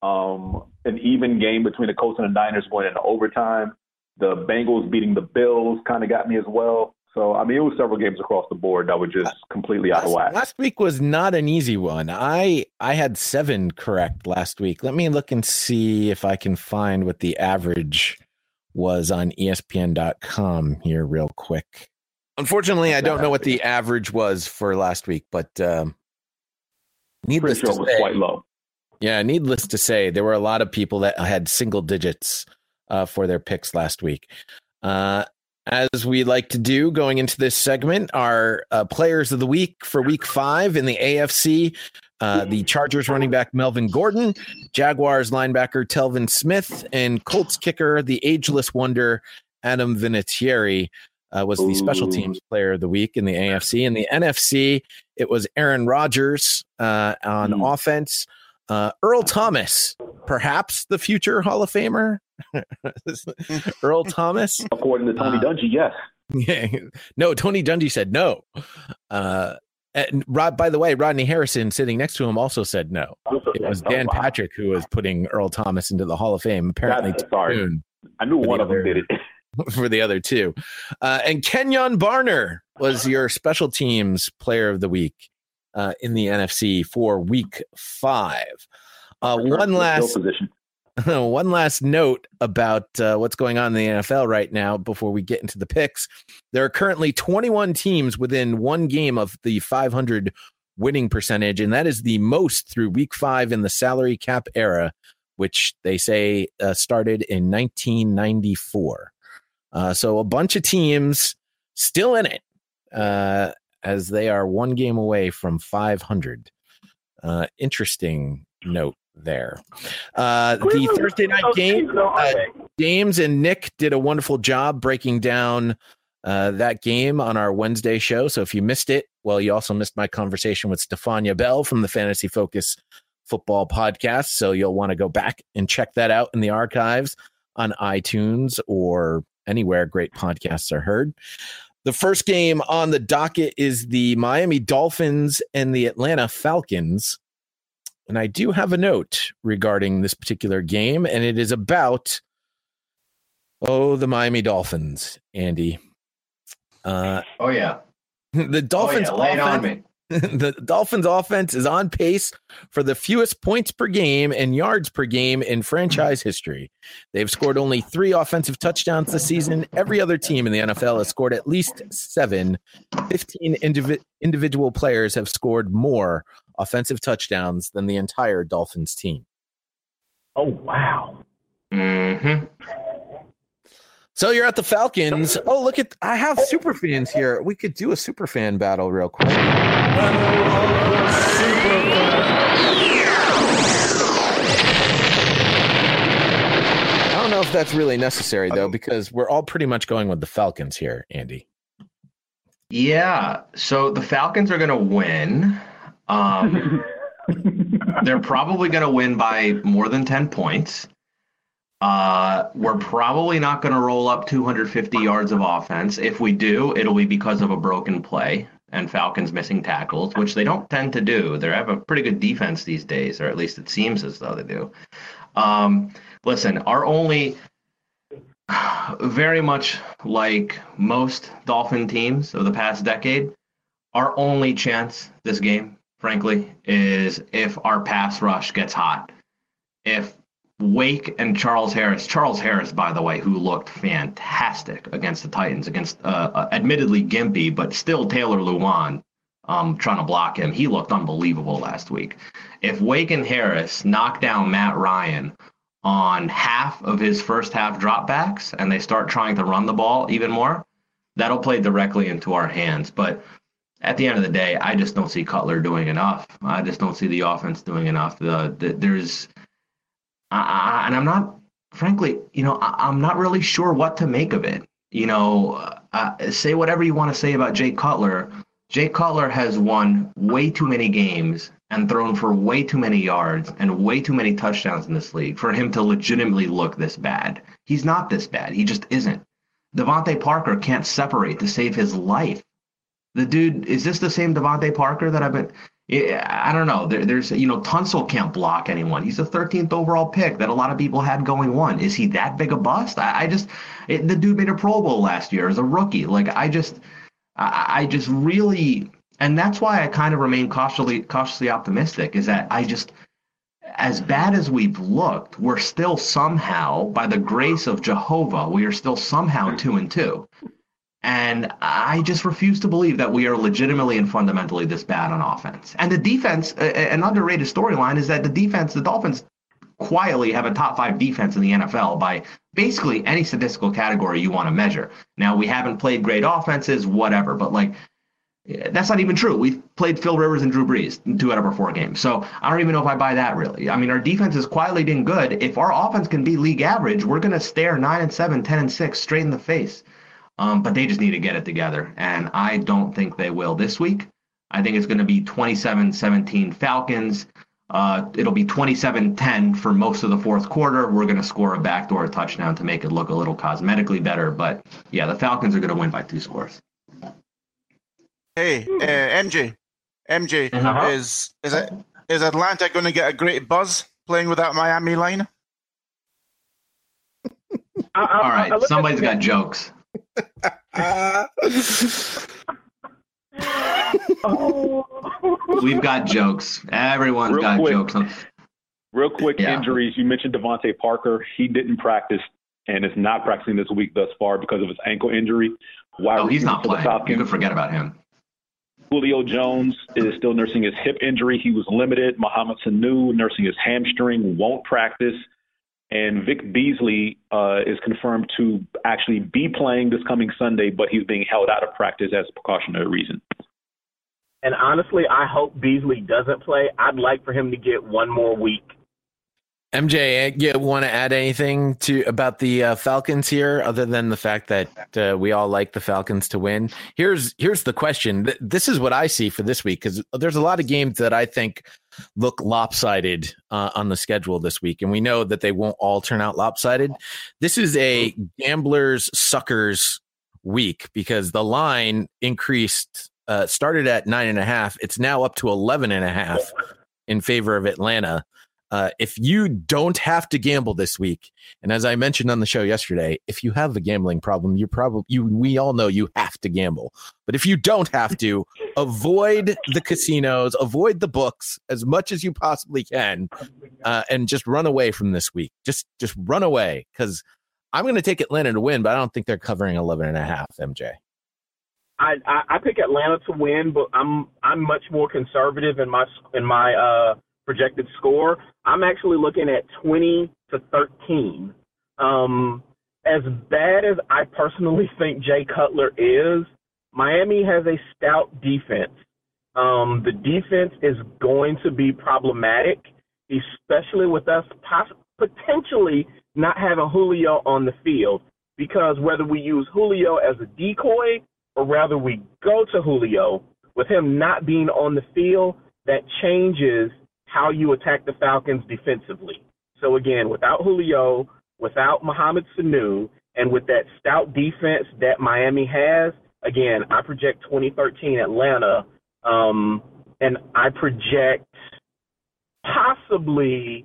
Um, an even game between the Colts and the Niners going into overtime. The Bengals beating the Bills kind of got me as well. So I mean, it was several games across the board that were just completely out of whack. last week was not an easy one. I I had seven correct last week. Let me look and see if I can find what the average was on ESPN.com here real quick. Unfortunately, I don't know what the average was for last week, but um, needless sure to say, quite low. yeah, needless to say, there were a lot of people that had single digits uh, for their picks last week. Uh, as we like to do going into this segment, our uh, players of the week for week five in the AFC. Uh, the Chargers running back Melvin Gordon, Jaguars linebacker Telvin Smith, and Colts kicker, the ageless wonder Adam Vinatieri, uh, was the special teams player of the week in the AFC. In the NFC, it was Aaron Rodgers uh, on Hmm. offense. Uh, Earl Thomas, perhaps the future Hall of Famer. Earl Thomas. According to Tony Uh, Dungy, yes. Yeah. no, Tony Dungy said no. Uh, And Rod, by the way, Rodney Harrison sitting next to him also said no. It was Oh, Dan wow. Patrick who was putting Earl Thomas into the Hall of Fame. Apparently, too sorry. I knew one the of them other- did it. for the other two. Uh, and Kenjon Barner was your special teams player of the week uh, in the NFC for week five. Uh, one last position. one last note about uh, what's going on in the NFL right now before we get into the picks. There are currently 21 teams within one game of the 500 winning percentage, and that is the most through week five in the salary cap era, which they say uh, started in 1994. Uh, so a bunch of teams still in it, uh, as they are one game away from 500. Uh, interesting note there. Uh, the Thursday night game, uh, James and Nick did a wonderful job breaking down uh, that game on our Wednesday show. So if you missed it, well, you also missed my conversation with Stephania Bell from the Fantasy Focus Football Podcast. So you'll want to go back and check that out in the archives on iTunes or anywhere great podcasts are heard. The first game on the docket is the Miami Dolphins and the Atlanta Falcons. And I do have a note regarding this particular game, and it is about oh the Miami Dolphins, Andy. Uh, oh yeah, the Dolphins oh, yeah. Lay it on offense- me. the Dolphins offense is on pace for the fewest points per game and yards per game in franchise history. They've scored only three offensive touchdowns this season. Every other team in the NFL has scored at least seven. 15 indivi- individual players have scored more offensive touchdowns than the entire Dolphins team. Oh wow. Mm-hmm. So you're at the Falcons. Oh, look at I have super fans here. We could do a super fan battle real quick. I don't know if that's really necessary though, because we're all pretty much going with the Falcons here, Andy. Yeah. So the Falcons are going to win. Um, they're probably going to win by more than 10 points. Uh, we're probably not going to roll up 250 yards of offense. If we do, it'll be because of a broken play and Falcons missing tackles, which they don't tend to do. They have a pretty good defense these days, or at least it seems as though they do. Um, listen, our only very much like most Dolphin teams of the past decade, our only chance this game, frankly, is if our pass rush gets hot. If Wake and Charles Harris, Charles Harris, by the way, who looked fantastic against the Titans, against uh, uh, admittedly gimpy, but still Taylor Lewan um, trying to block him. He looked unbelievable last week. If Wake and Harris knock down Matt Ryan on half of his first half dropbacks and they start trying to run the ball even more, that'll play directly into our hands. But at the end of the day, I just don't see Cutler doing enough. I just don't see the offense doing enough. The, the there's, I, I, and I'm not, frankly, you know, I, I'm not really sure what to make of it. You know, uh, say whatever you want to say about Jay Cutler. Jay Cutler has won way too many games and thrown for way too many yards and way too many touchdowns in this league for him to legitimately look this bad. He's not this bad. He just isn't. DeVante Parker can't separate to save his life. The dude is this the same DeVante Parker that I've been? I don't know. There, there's you know Tunsil can't block anyone. He's the 13th overall pick that a lot of people had going one. Is he that big a bust? I, I just it, the dude made a Pro Bowl last year as a rookie. Like I just I, I just really and that's why I kind of remain cautiously cautiously optimistic. Is that I just as bad as we've looked, we're still somehow, by the grace of Jehovah, we are still somehow two and two. And I just refuse to believe that we are legitimately and fundamentally this bad on offense. And the defense, an underrated storyline is that the defense, the Dolphins quietly have a top five defense in the NFL by basically any statistical category you want to measure. Now, we haven't played great offenses, whatever, but like, eh, that's not even true. We've played Phil Rivers and Drew Brees in two out of our four games. So I don't even know if I buy that really. I mean, our defense is quietly been good. If our offense can be league average, we're going to stare 9 and 7, 10 and 6 straight in the face. Um, but they just need to get it together. And I don't think they will this week. I think it's going to be 27 17 Falcons. Uh, it'll be 27 10 for most of the fourth quarter. We're going to score a backdoor touchdown to make it look a little cosmetically better. But yeah, the Falcons are going to win by two scores. Hey, uh, MJ. MJ, Uh-huh. is is it is Atlanta going to get a great buzz playing with that Miami line? All right, somebody's got jokes. We've got jokes. Everyone's Real got quick. jokes. On, Real quick Yeah. injuries. You mentioned DeVante Parker. He didn't practice and is not practicing this week thus far because of his ankle injury. Wide oh, he's not for the playing. You Falcons. can forget about him. Julio Jones is still nursing his hip injury. He was limited. Mohamed Sanu nursing his hamstring, won't practice. And Vic Beasley uh, is confirmed to actually be playing this coming Sunday, but he's being held out of practice as a precautionary reason. And honestly, I hope Beasley doesn't play. I'd like for him to get one more week. MJ, you want to add anything to about the uh, Falcons here, other than the fact that uh, we all like the Falcons to win? Here's here's the question. This is what I see for this week because there's a lot of games that I think look lopsided uh, on the schedule this week, and we know that they won't all turn out lopsided. This is a gamblers suckers week because the line increased, uh, started at nine and a half. It's now up to 11 and a half in favor of Atlanta. Uh, if you don't have to gamble this week, and as I mentioned on the show yesterday, if you have a gambling problem, you probably you we all know you have to gamble. But if you don't have to, avoid the casinos, avoid the books as much as you possibly can, uh, and just run away from this week. Just just run away because I'm going to take Atlanta to win, but I don't think they're covering 11 and a half. MJ. I, I, I pick Atlanta to win, but I'm I'm much more conservative in my in my uh, projected score. I'm actually looking at 20 to 13. Um, as bad as I personally think Jay Cutler is, Miami has a stout defense. Um, the defense is going to be problematic, especially with us poss- potentially not having Julio on the field. Because whether we use Julio as a decoy or rather we go to Julio, with him not being on the field, that changes how you attack the Falcons defensively. So again, without Julio, without Mohamed Sanu, and with that stout defense that Miami has, again, I project 2013 Atlanta, um, and I project possibly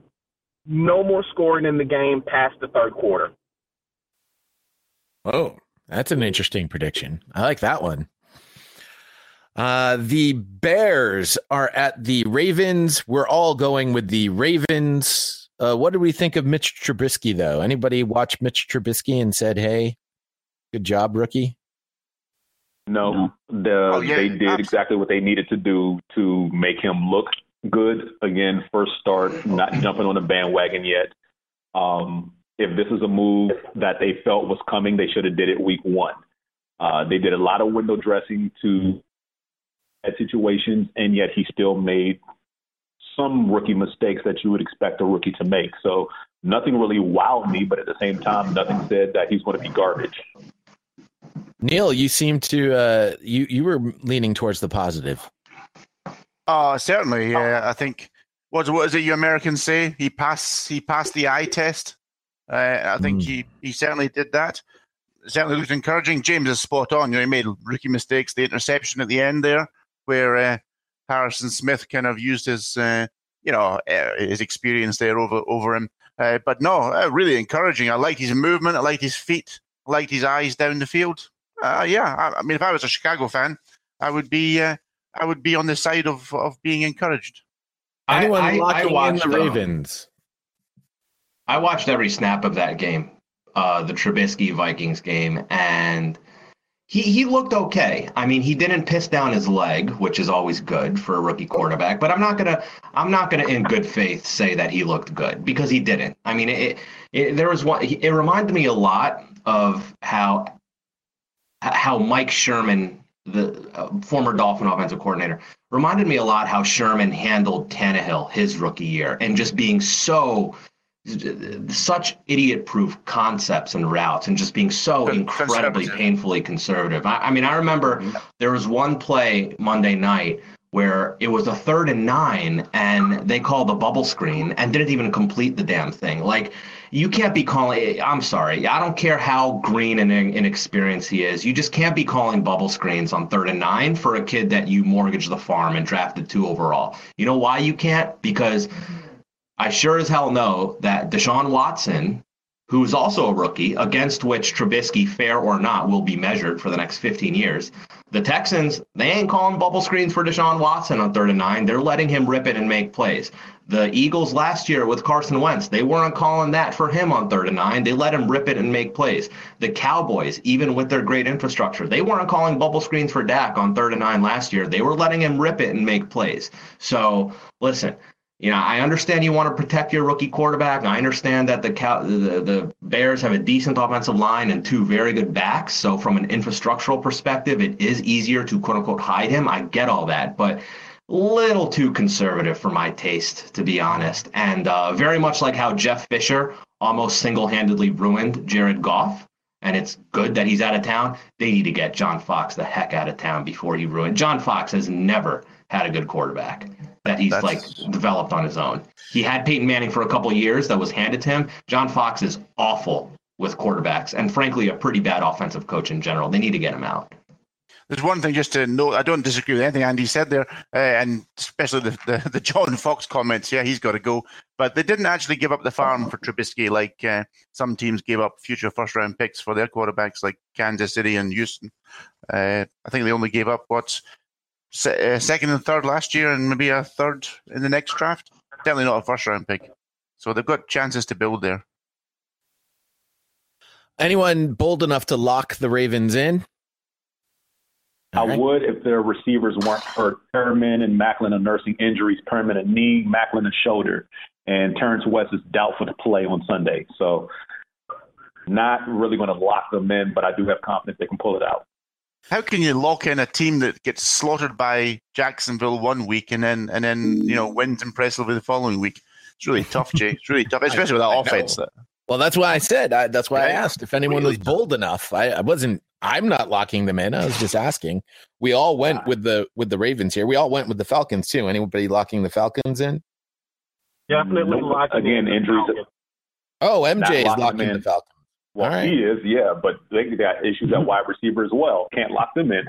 no more scoring in the game past the third quarter. Oh, that's an interesting prediction. I like that one. Uh, the Bears are at the Ravens. We're all going with the Ravens. Uh, what do we think of Mitch Trubisky, though? Anybody watch Mitch Trubisky and said, "Hey, good job, rookie"? No, the, Oh, yeah, they did exactly what they needed to do to make him look good. Again, first start, not jumping on the bandwagon yet. Um, if this is a move that they felt was coming, they should have did it week one. Uh, they did a lot of window dressing to at situations, and yet he still made some rookie mistakes that you would expect a rookie to make. So nothing really wowed me, but at the same time, nothing said that he's going to be garbage. Neil, you seem to uh, you you were leaning towards the positive. Oh, certainly. Yeah, I think what what is it you Americans say? He passed he passed the eye test. Uh, I think he he certainly did that. Certainly looked encouraging. James is spot on. You know, he made rookie mistakes. The interception at the end there, where uh, Harrison Smith kind of used his uh, you know uh, his experience there over over him. Uh, but no, uh, really encouraging. I liked his movement. I liked his feet. I liked his eyes down the field. Uh, yeah, I, I mean, if I was a Chicago fan, I would be uh, I would be on the side of of being encouraged. Anyone I- I locking in watched, the Ravens? I watched every snap of that game, uh, the Trubisky Vikings game, and he he looked okay. I mean, he didn't piss down his leg, which is always good for a rookie quarterback. But I'm not gonna I'm not gonna in good faith say that he looked good because he didn't. I mean, it, it there was one. It reminded me a lot of how how Mike Sherman, the uh, former Dolphin offensive coordinator, reminded me a lot how Sherman handled Tannehill his rookie year and just being so such idiot-proof concepts and routes and just being so incredibly painfully conservative. I, I mean, I remember there was one play Monday night where it was a third and nine and they called the bubble screen and didn't even complete the damn thing. Like you can't be calling. I'm sorry. I don't care how green and inexperienced he is. You just can't be calling bubble screens on third and nine for a kid that you mortgaged the farm and drafted two overall. You know why you can't? Because mm-hmm. I sure as hell know that Deshaun Watson, who is also a rookie, against which Trubisky, fair or not, will be measured for the next 15 years. The Texans, they ain't calling bubble screens for Deshaun Watson on third and nine. They're letting him rip it and make plays. The Eagles last year with Carson Wentz, they weren't calling that for him on third and nine. They let him rip it and make plays. The Cowboys, even with their great infrastructure, they weren't calling bubble screens for Dak on third and nine last year. They were letting him rip it and make plays. So listen, you know, I understand you want to protect your rookie quarterback. I understand that the, the the Bears have a decent offensive line and two very good backs. So from an infrastructural perspective, it is easier to quote unquote hide him. I get all that, but a little too conservative for my taste, to be honest. And uh, very much like how Jeff Fisher almost single handedly ruined Jared Goff. And it's good that he's out of town. They need to get John Fox the heck out of town before he ruined. John Fox has never had a good quarterback that he's That's... like developed on his own. He had Peyton Manning for a couple years that was handed to him. John Fox is awful with quarterbacks and frankly a pretty bad offensive coach in general. They need to get him out. There's one thing just to note. I don't disagree with anything Andy said there, uh, and especially the, the, the John Fox comments. Yeah, he's got to go. But they didn't actually give up the farm for Trubisky like uh, some teams gave up future first round picks for their quarterbacks, like Kansas City and Houston. Uh, I think they only gave up what se- uh, second and third last year, and maybe a third in the next draft. Definitely not a first round pick. So they've got chances to build there. Anyone bold enough to lock the Ravens in? I would if their receivers weren't hurt. Perriman and Maclin are nursing injuries. Perriman a knee, Maclin a shoulder, and Terrance West is doubtful to play on Sunday. So, not really going to lock them in, but I do have confidence they can pull it out. How can you lock in a team that gets slaughtered by Jacksonville one week and then and then you know wins impressively the following week? It's really tough, Jay. It's really tough, especially with that offense. That, well, that's why I said. I, that's why yeah, I asked if anyone really was bold enough. I, I, wasn't. I'm not locking them in. I was just asking. We all went with the with the Ravens here. We all went with the Falcons too. Anybody locking the Falcons in? Definitely locking again. Injuries. Oh, MJ is locking the Falcons. Well, right. he is, yeah, but they got issues at wide receiver as well. Can't lock them in.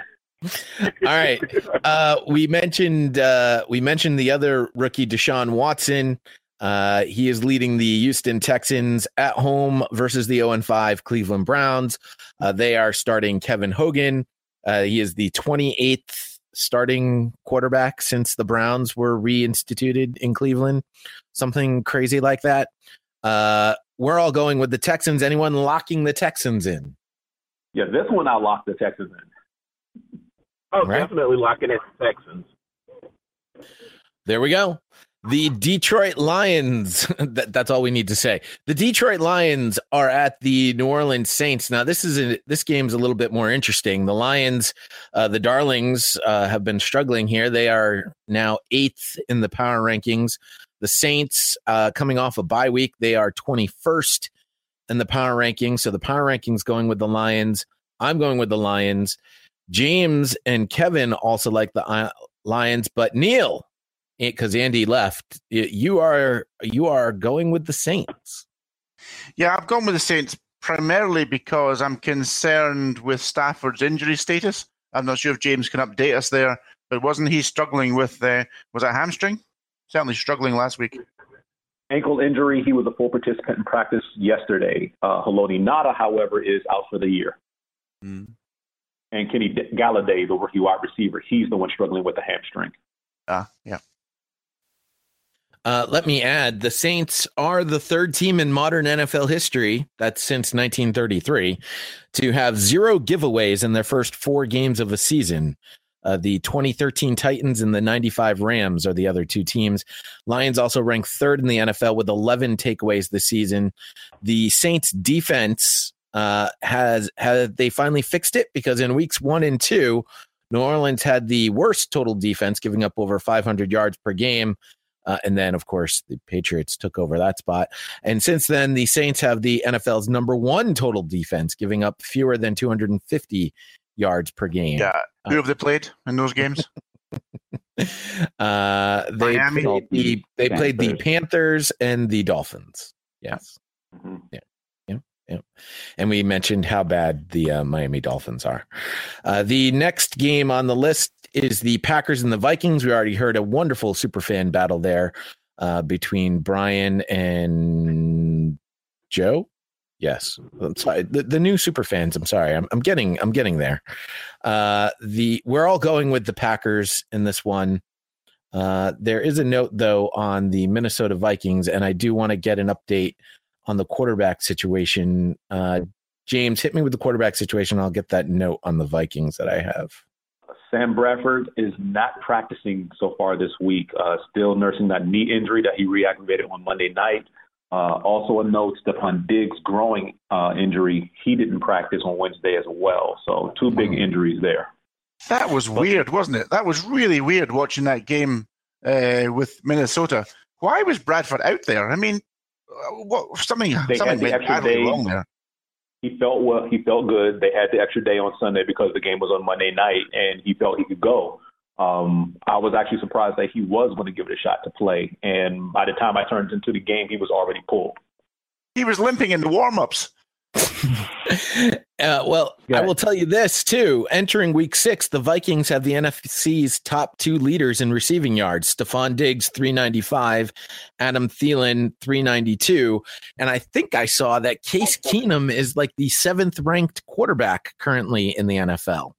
All right. Uh, we mentioned uh, we mentioned the other rookie, Deshaun Watson. Uh, he is leading the Houston Texans at home versus the 0 5 Cleveland Browns. Uh, they are starting Kevin Hogan. Uh, he is the 28th starting quarterback since the Browns were reinstituted in Cleveland, something crazy like that. We're all going with the Texans. Anyone locking the Texans in? Yeah, this one I lock the Texans in. Oh, right. definitely locking in the Texans. There we go. The Detroit Lions, that, that's all we need to say. The Detroit Lions are at the New Orleans Saints. Now, this is a, this game's a little bit more interesting. The Lions, uh, the Darlings, uh, have been struggling here. They are now eighth in the power rankings. The Saints, uh, coming off a bye week, they are 21st in the power rankings. So the power rankings going with the Lions. I'm going with the Lions. James and Kevin also like the uh, Lions, but Neil, because Andy left. You are you are going with the Saints. Yeah, I've gone with the Saints primarily because I'm concerned with Stafford's injury status. I'm not sure if James can update us there, but wasn't he struggling with uh, was that hamstring? Certainly struggling last week. Ankle injury. He was a full participant in practice yesterday. Uh, Haloti Ngata, however, is out for the year. Mm. And Kenny Golladay, the rookie wide receiver, he's the one struggling with the hamstring. Ah, uh, yeah. Uh, let me add the Saints are the third team in modern NFL history, that's since 1933, to have zero giveaways in their first four games of a season. Uh, the 2013 Titans and the 95 Rams are the other two teams. Lions also ranked third in the NFL with 11 takeaways this season. The Saints defense uh, has has they finally fixed it because in weeks one and two, New Orleans had the worst total defense, giving up over 500 yards per game. Uh, and then, of course, the Patriots took over that spot. And since then, the Saints have the NFL's number one total defense, giving up fewer than 250 yards per game. Yeah. Who have they played in those games? uh, they Miami? played the they played the Panthers and the Dolphins. Yes. Yeah. Yeah. Yeah. And we mentioned how bad the uh, Miami Dolphins are. Uh, the next game on the list is the Packers and the Vikings. We already heard a wonderful super fan battle there uh, between Brian and Joe. Yes, I'm sorry. The, the new super fans. I'm sorry. I'm, I'm getting I'm getting there. Uh, the we're all going with the Packers in this one. Uh, there is a note though on the Minnesota Vikings, and I do want to get an update on the quarterback situation. Uh, James, hit me with the quarterback situation. I'll get that note on the Vikings that I have. Sam Bradford is not practicing so far this week, uh, still nursing that knee injury that he reactivated on Monday night. Uh, also, a note Stefon Diggs' growing uh, injury, he didn't practice on Wednesday as well. So, two big injuries there. That was weird, wasn't it? That was really weird watching that game uh, with Minnesota. Why was Bradford out there? I mean, uh, what something They something the went badly day. wrong there. He felt well. He felt good. They had the extra day on Sunday because the game was on Monday night, and he felt he could go. Um, I was actually surprised that he was going to give it a shot to play, and by the time I turned into the game, he was already pulled. He was limping in the warm-ups. Uh, well, I will tell you this too. Entering week six, the Vikings have the NFC's top two leaders in receiving yards Stefon Diggs, 395, Adam Thielen, 392. And I think I saw that Case Keenum is like the seventh ranked quarterback currently in the NFL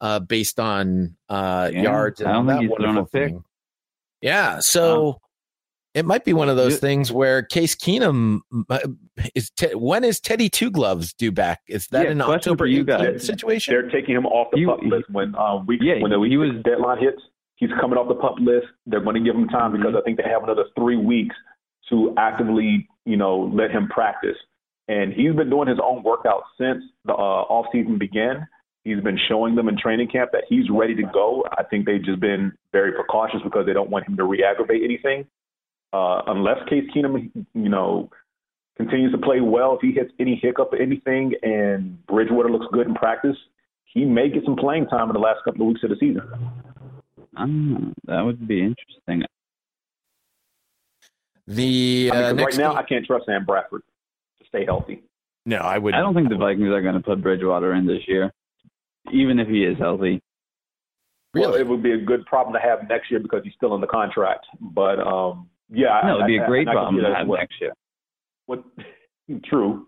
uh, based on uh, Yeah, yards. I don't that think he's thrown a wonderful thing. Yeah. So. It might be one of those things where Case Keenum uh, is. Te- when is Teddy Two Gloves due back? Is that Yeah, an question October for you guys. situation? They're taking him off the pup list when um, week when the week six deadline hits. He's coming off the pup list. They're going to give him time because I think they have another three weeks to actively, you know, let him practice. And he's been doing his own workouts since the uh, off season began. He's been showing them in training camp that he's ready to go. I think they've just been very precautious because they don't want him to re-aggravate anything. Uh, unless Case Keenum, you know, continues to play well, if he hits any hiccup or anything, and Bridgewater looks good in practice, he may get some playing time in the last couple of weeks of the season. Mm, that would be interesting. The I mean, uh, 'cause next right now, game- I can't trust Sam Bradford to stay healthy. No, I would. I don't think the Vikings are going to put Bridgewater in this year, even if he is healthy. Well, it would be a good problem to have next year because he's still in the contract. But um, yeah, No, it'd be a a great problem to have what, next year. What? True.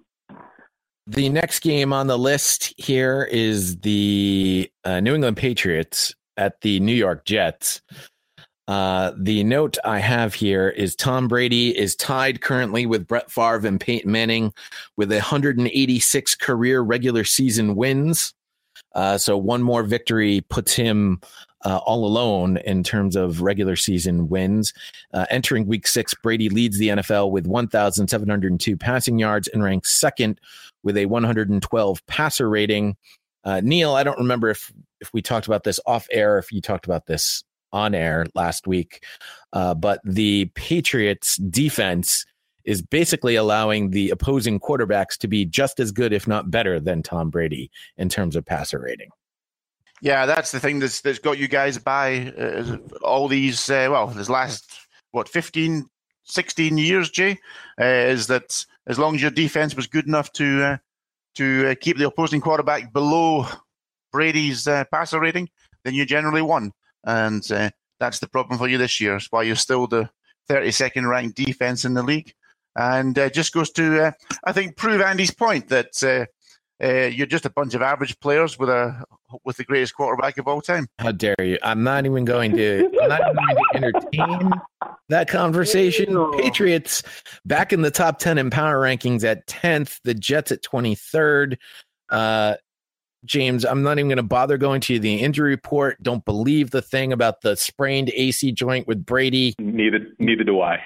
The next game on the list here is the uh, New England Patriots at the New York Jets. Uh, the note I have here is Tom Brady is tied currently with Brett Favre and Peyton Manning with 186 career regular season wins. Uh, so one more victory puts him uh, all alone in terms of regular season wins. Uh, entering week six, Brady leads the NFL with 1,702 passing yards and ranks second with a 112 passer rating. Uh, Neil, I don't remember if if we talked about this off air, if you talked about this on air last week, uh, but the Patriots defense is basically allowing the opposing quarterbacks to be just as good, if not better, than Tom Brady in terms of passer rating. Yeah, that's the thing that's that's got you guys by uh, all these. Uh, well, this last what 15, 16 years, Jay, uh, is that as long as your defense was good enough to uh, to uh, keep the opposing quarterback below Brady's uh, passer rating, then you generally won, and that's the problem for you this year. It's why you're still the 32nd ranked defense in the league, and uh, just goes to uh, I think prove Andy's point that. Uh, uh, you're just a bunch of average players with a with the greatest quarterback of all time. How dare you? I'm not even going to. I'm not even going to entertain that conversation. Patriots back in the top ten in power rankings at tenth. The Jets at twenty third. Uh, James, I'm not even going to bother going to the injury report. Don't believe the thing about the sprained AC joint with Brady. Neither neither do I.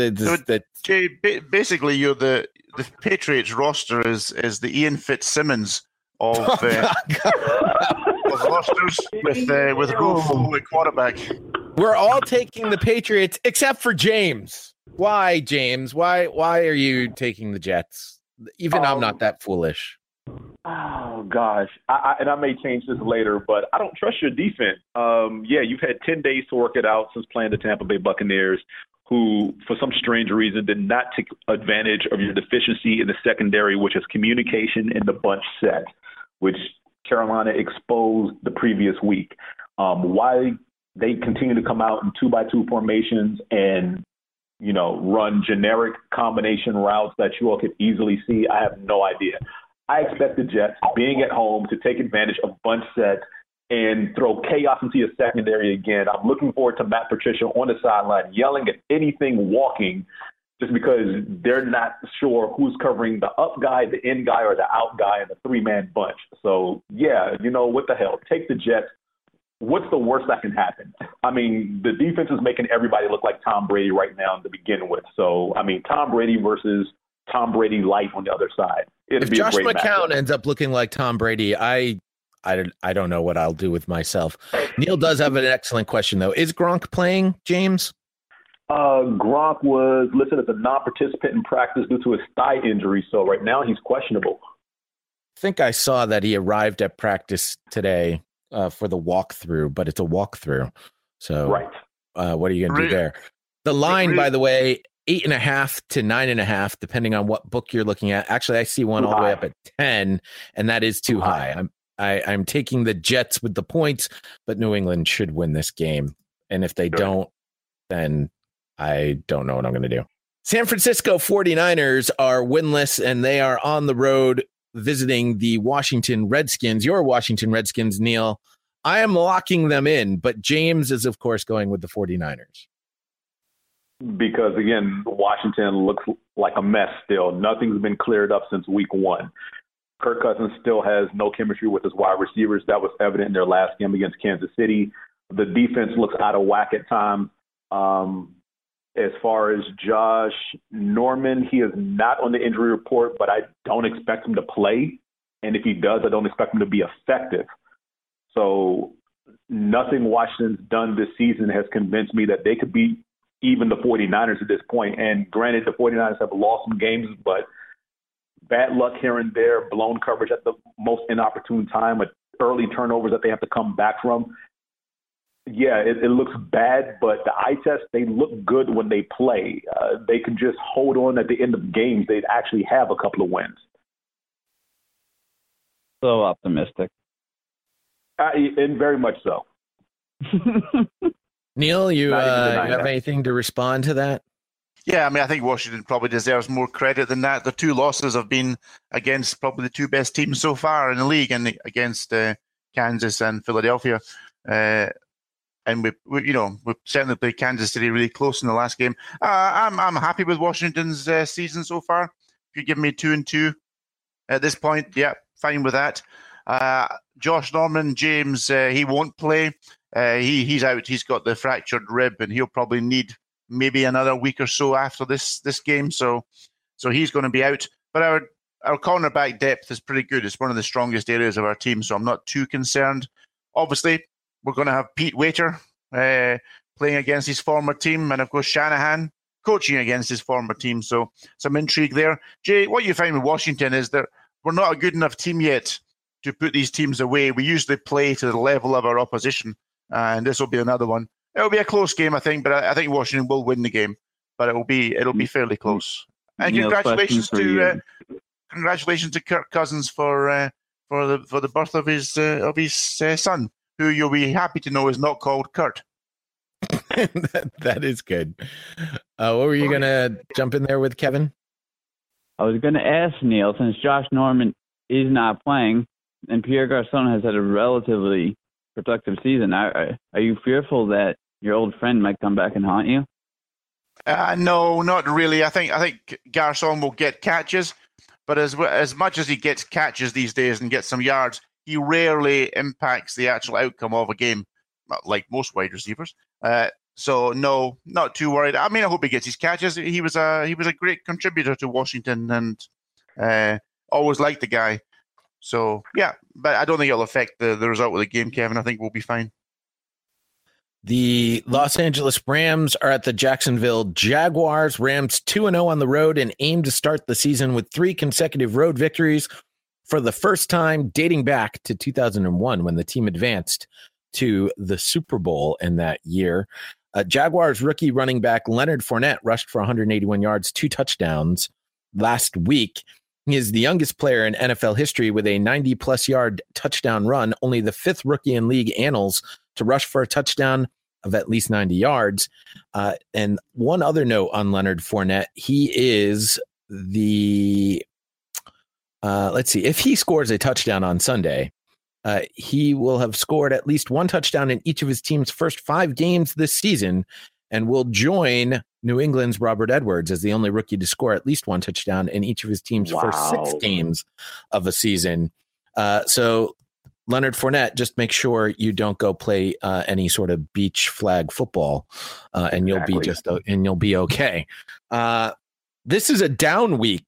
The, the, So, the- Jay, basically, you're the the Patriots roster is is the Ian Fitzsimmons of uh, of rosters with uh, with Rolfo at quarterback. We're all taking the Patriots except for James. Why, James? Why why are you taking the Jets? Even I'm not that foolish. Oh gosh, I, I, and I may change this later, but I don't trust your defense. Um, yeah, you've had ten days to work it out since playing the Tampa Bay Buccaneers, who, for some strange reason, did not take advantage of your deficiency in the secondary, which is communication in the bunch set, which Carolina exposed the previous week. Um, why they continue to come out in two by two formations and you know run generic combination routes that you all could easily see, I have no idea. I expect the Jets, being at home, to take advantage of bunch sets and throw chaos into your secondary again. I'm looking forward to Matt Patricia on the sideline yelling at anything walking just because they're not sure who's covering the up guy, the in guy, or the out guy in the three man bunch. So, yeah, you know, what the hell? Take the Jets. What's the worst that can happen? I mean, the defense is making everybody look like Tom Brady right now to begin with. So, I mean, Tom Brady versus Tom Brady light on the other side. It'd if be Josh McCown matchup. ends up looking like Tom Brady, I, I, don't- I don't know what I'll do with myself. Neil does have an excellent question though. Is Gronk playing, James? Uh, Gronk was listed as a non-participant in practice due to his thigh injury, so right now he's questionable. I think I saw that he arrived at practice today uh, for the walkthrough, but it's a walkthrough. So, right. Uh, what are you going to do there? The line, by the way, eight and a half to nine and a half, depending on what book you're looking at. Actually, I see one Too all the way up at ten, and that is too high. I'm I, I'm taking the Jets with the points, but New England should win this game. And if they don't, then I don't know what I'm going to do. San Francisco 49ers are winless and they are on the road visiting the Washington Redskins. Your Washington Redskins, Neil. I am locking them in, but James is, of course, going with the 49ers. because again, Washington looks like a mess still. Nothing's been cleared up since week one. Kirk Cousins still has no chemistry with his wide receivers. That was evident in their last game against Kansas City. The defense looks out of whack at times. Um, as far as Josh Norman, he is not on the injury report, but I don't expect him to play. And if he does, I don't expect him to be effective. So nothing Washington's done this season has convinced me that they could beat even the 49ers at this point. And granted, the 49ers have lost some games, but bad luck here and there, blown coverage at the most inopportune time, early turnovers that they have to come back from. Yeah, it, it looks bad, but the eye test, they look good when they play. Uh, they can just hold on at the end of games. They'd actually have a couple of wins. So optimistic. Uh, and very much so. Neil, you, uh, you have anything to respond to that? Yeah, I mean, I think Washington probably deserves more credit than that. The two losses have been against probably the two best teams so far in the league, and against uh, Kansas and Philadelphia. Uh, and we, we, you know, we certainly played Kansas City really close in the last game. Uh, I'm, I'm happy with Washington's uh, season so far. If you give me two and two at this point, yeah, fine with that. Uh, Josh Norman, James, uh, he won't play. He he's out. He's got the fractured rib, and he'll probably need maybe another week or so after this this game. So so he's going to be out. But our our cornerback depth is pretty good. It's one of the strongest areas of our team, so I'm not too concerned. Obviously, we're going to have Pete Waiter uh, playing against his former team, and of course Shanahan coaching against his former team. So some intrigue there. Jay, what you find with Washington is that we're not a good enough team yet to put these teams away. We usually play to the level of our opposition, and this will be another one. It'll be a close game, I think, but I, I think Washington will win the game. But it will be it'll be fairly close. And Neil, congratulations to uh, congratulations to Kirk Cousins for uh, for the for the birth of his uh, of his uh, son, who you'll be happy to know is not called Kurt. that, that is good. Uh, what were you going to jump in there with, Kevin? I was going to ask Neil, since Josh Norman is not playing and Pierre Garcon has had a relatively productive season, are, are you fearful that your old friend might come back and haunt you? Uh, no, not really. I think I think Garcon will get catches, but as as much as he gets catches these days and gets some yards, he rarely impacts the actual outcome of a game, like most wide receivers. Uh, so no, not too worried. I mean, I hope he gets his catches. He was a he was a great contributor to Washington and uh, always liked the guy. So yeah, but I don't think it'll affect the, the result of the game, Kevin. I think we'll be fine. The Los Angeles Rams are at the Jacksonville Jaguars. Rams 2 0 on the road and aim to start the season with three consecutive road victories for the first time dating back to 2001 when the team advanced to the Super Bowl in that year. Uh, Jaguars rookie running back Leonard Fournette rushed for 181 yards, two touchdowns last week. He is the youngest player in NFL history with a 90 plus yard touchdown run, only the fifth rookie in league annals to rush for a touchdown of at least 90 yards. Uh, and one other note on Leonard Fournette, he is the, uh, let's see, if he scores a touchdown on Sunday, uh, he will have scored at least one touchdown in each of his team's first five games this season and will join New England's Robert Edwards as the only rookie to score at least one touchdown in each of his team's wow. first six games of a season. Uh, so, Leonard Fournette, just make sure you don't go play uh, any sort of beach flag football, uh, and you'll be just and you'll be okay. Uh, this is a down week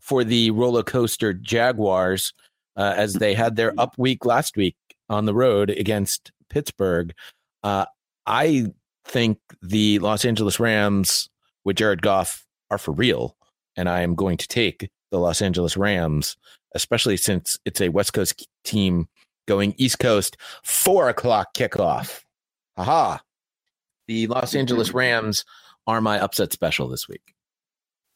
for the roller coaster Jaguars uh, as they had their up week last week on the road against Pittsburgh. Uh, I think the Los Angeles Rams with Jared Goff are for real, and I am going to take the Los Angeles Rams, especially since it's a West Coast team going East Coast, four o'clock kickoff. Haha. The Los Angeles Rams are my upset special this week.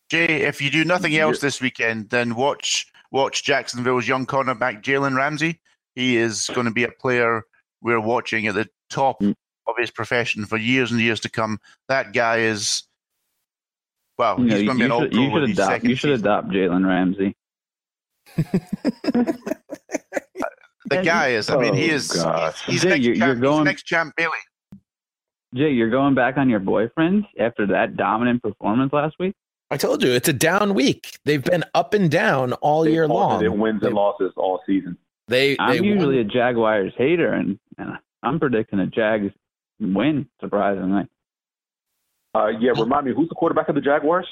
Jay, if you do nothing else this weekend, then watch watch Jacksonville's young cornerback Jalen Ramsey. He is going to be a player we're watching at the top mm. of his profession for years and years to come. That guy is well, you he's going to be an all pro. You should adopt. You should adopt Jalen Ramsey. the guy is. I mean, he Oh, is. God. He's, Jay, next you're- champ, you're going- he's next Champ Bailey. Jay, you're going back on your boyfriends after that dominant performance last week. I told you it's a down week. They've been up and down all year long. Their wins and losses all season. They, I'm they usually won. a Jaguars hater, and, and I'm predicting a Jags win. Surprisingly, Uh, yeah, remind me, who's the quarterback of the Jaguars?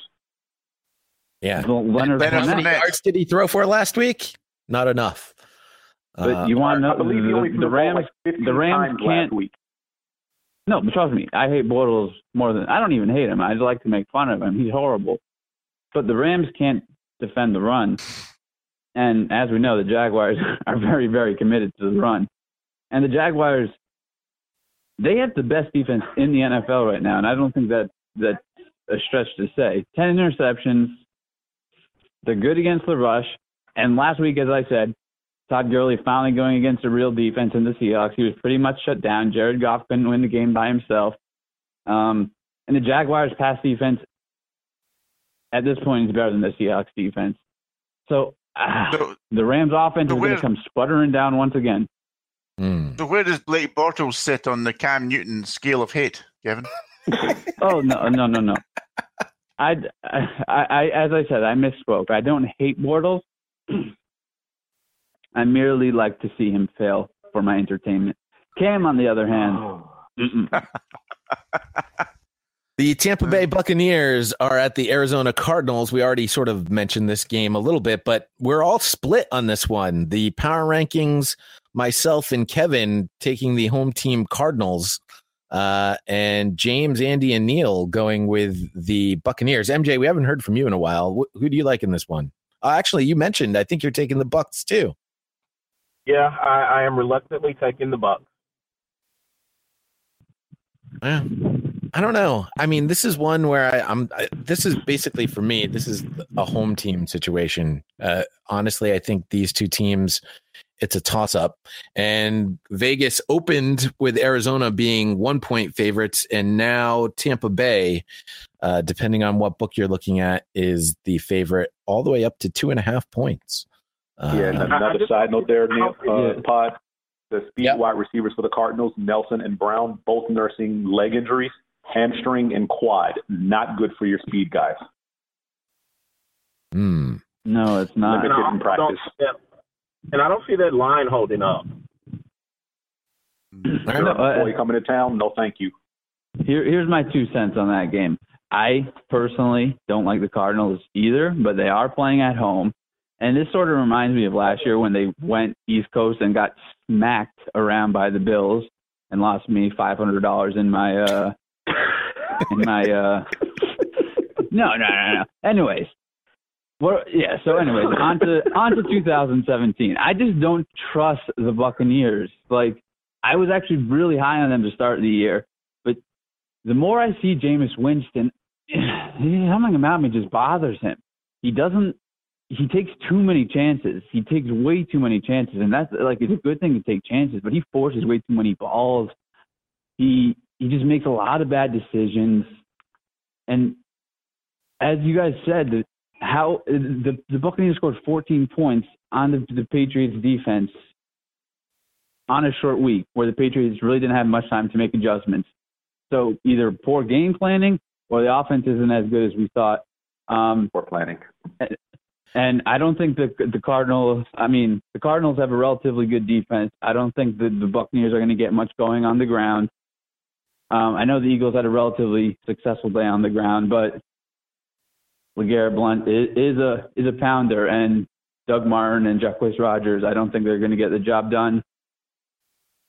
yeah. Leonard How many yards did he throw for last week? Not enough. But Uh, you want to know I believe he only the, threw the the Rams? like the Rams can't. last week. No, but trust me, I hate Bortles more than I don't even hate him. I just like to make fun of him. He's horrible. But the Rams can't defend the run, and as we know, the Jaguars are very, very committed to the run. And the Jaguars, they have the best defense in the NFL right now, and I don't think that that's a stretch to say. Ten interceptions. They're good against the rush. And last week, as I said, Todd Gurley finally going against a real defense in the Seahawks. He was pretty much shut down. Jared Goff couldn't win the game by himself. Um, and the Jaguars' pass defense at this point is better than the Seahawks defense. So, ah, the Rams' offense is going to come sputtering down once again. So where does Blake Bortles sit on the Cam Newton scale of hate, Kevin? Oh no, no, no, no. I, I, I, as I said, I misspoke. I don't hate Bortles. I merely like to see him fail for my entertainment. Cam, on the other hand. The Tampa Bay Buccaneers are at the Arizona Cardinals. We already sort of mentioned this game a little bit, but we're all split on this one. The power rankings, myself and Kevin taking the home team Cardinals, uh, and James, Andy, and Neil going with the Buccaneers. MJ, we haven't heard from you in a while. Wh- who do you like in this one? Uh, actually, you mentioned I think you're taking the Bucks too. Yeah, I, I am reluctantly taking the Bucks. Yeah. I don't know. I mean, this is one where I, I'm. I, this is basically for me. This is a home team situation. Uh, honestly, I think these two teams, it's a toss up. And Vegas opened with Arizona being one point favorites, and now Tampa Bay, uh, depending on what book you're looking at, is the favorite all the way up to two and a half points. Uh, Yeah, and another side note there, Neil, uh, Yeah. Pod. The speed wide receivers for the Cardinals, Nelson and Brown, both nursing leg injuries, hamstring and quad. Not good for your speed guys. Hmm. no, it's not. Limited in practice. that- and I don't see that line holding up. Sure, boy coming to town, no thank you. Here, here's my two cents on that game. I personally don't like the Cardinals either, but they are playing at home. And this sort of reminds me of last year when they went East Coast and got smacked around by the Bills and lost me five hundred dollars in my uh in my uh no no no no. Anyways, well yeah. So anyways, on to on to 2017. I just don't trust the Buccaneers. Like I was actually really high on them to start the year, but the more I see Jameis Winston, something about me just bothers him. He doesn't. He takes too many chances. He takes way too many chances, and that's like it's a good thing to take chances, but he forces way too many balls. He he just makes a lot of bad decisions, and as you guys said, the, how the the Buccaneers scored 14 points on the, the Patriots defense on a short week, where the Patriots really didn't have much time to make adjustments. So either poor game planning or the offense isn't as good as we thought. Um, poor planning. And I don't think the the Cardinals. I mean, the Cardinals have a relatively good defense. I don't think the the Buccaneers are going to get much going on the ground. Um, I know the Eagles had a relatively successful day on the ground, but LeGarrette Blunt is, is a is a pounder, and Doug Martin and Jacquizz Rodgers. I don't think they're going to get the job done.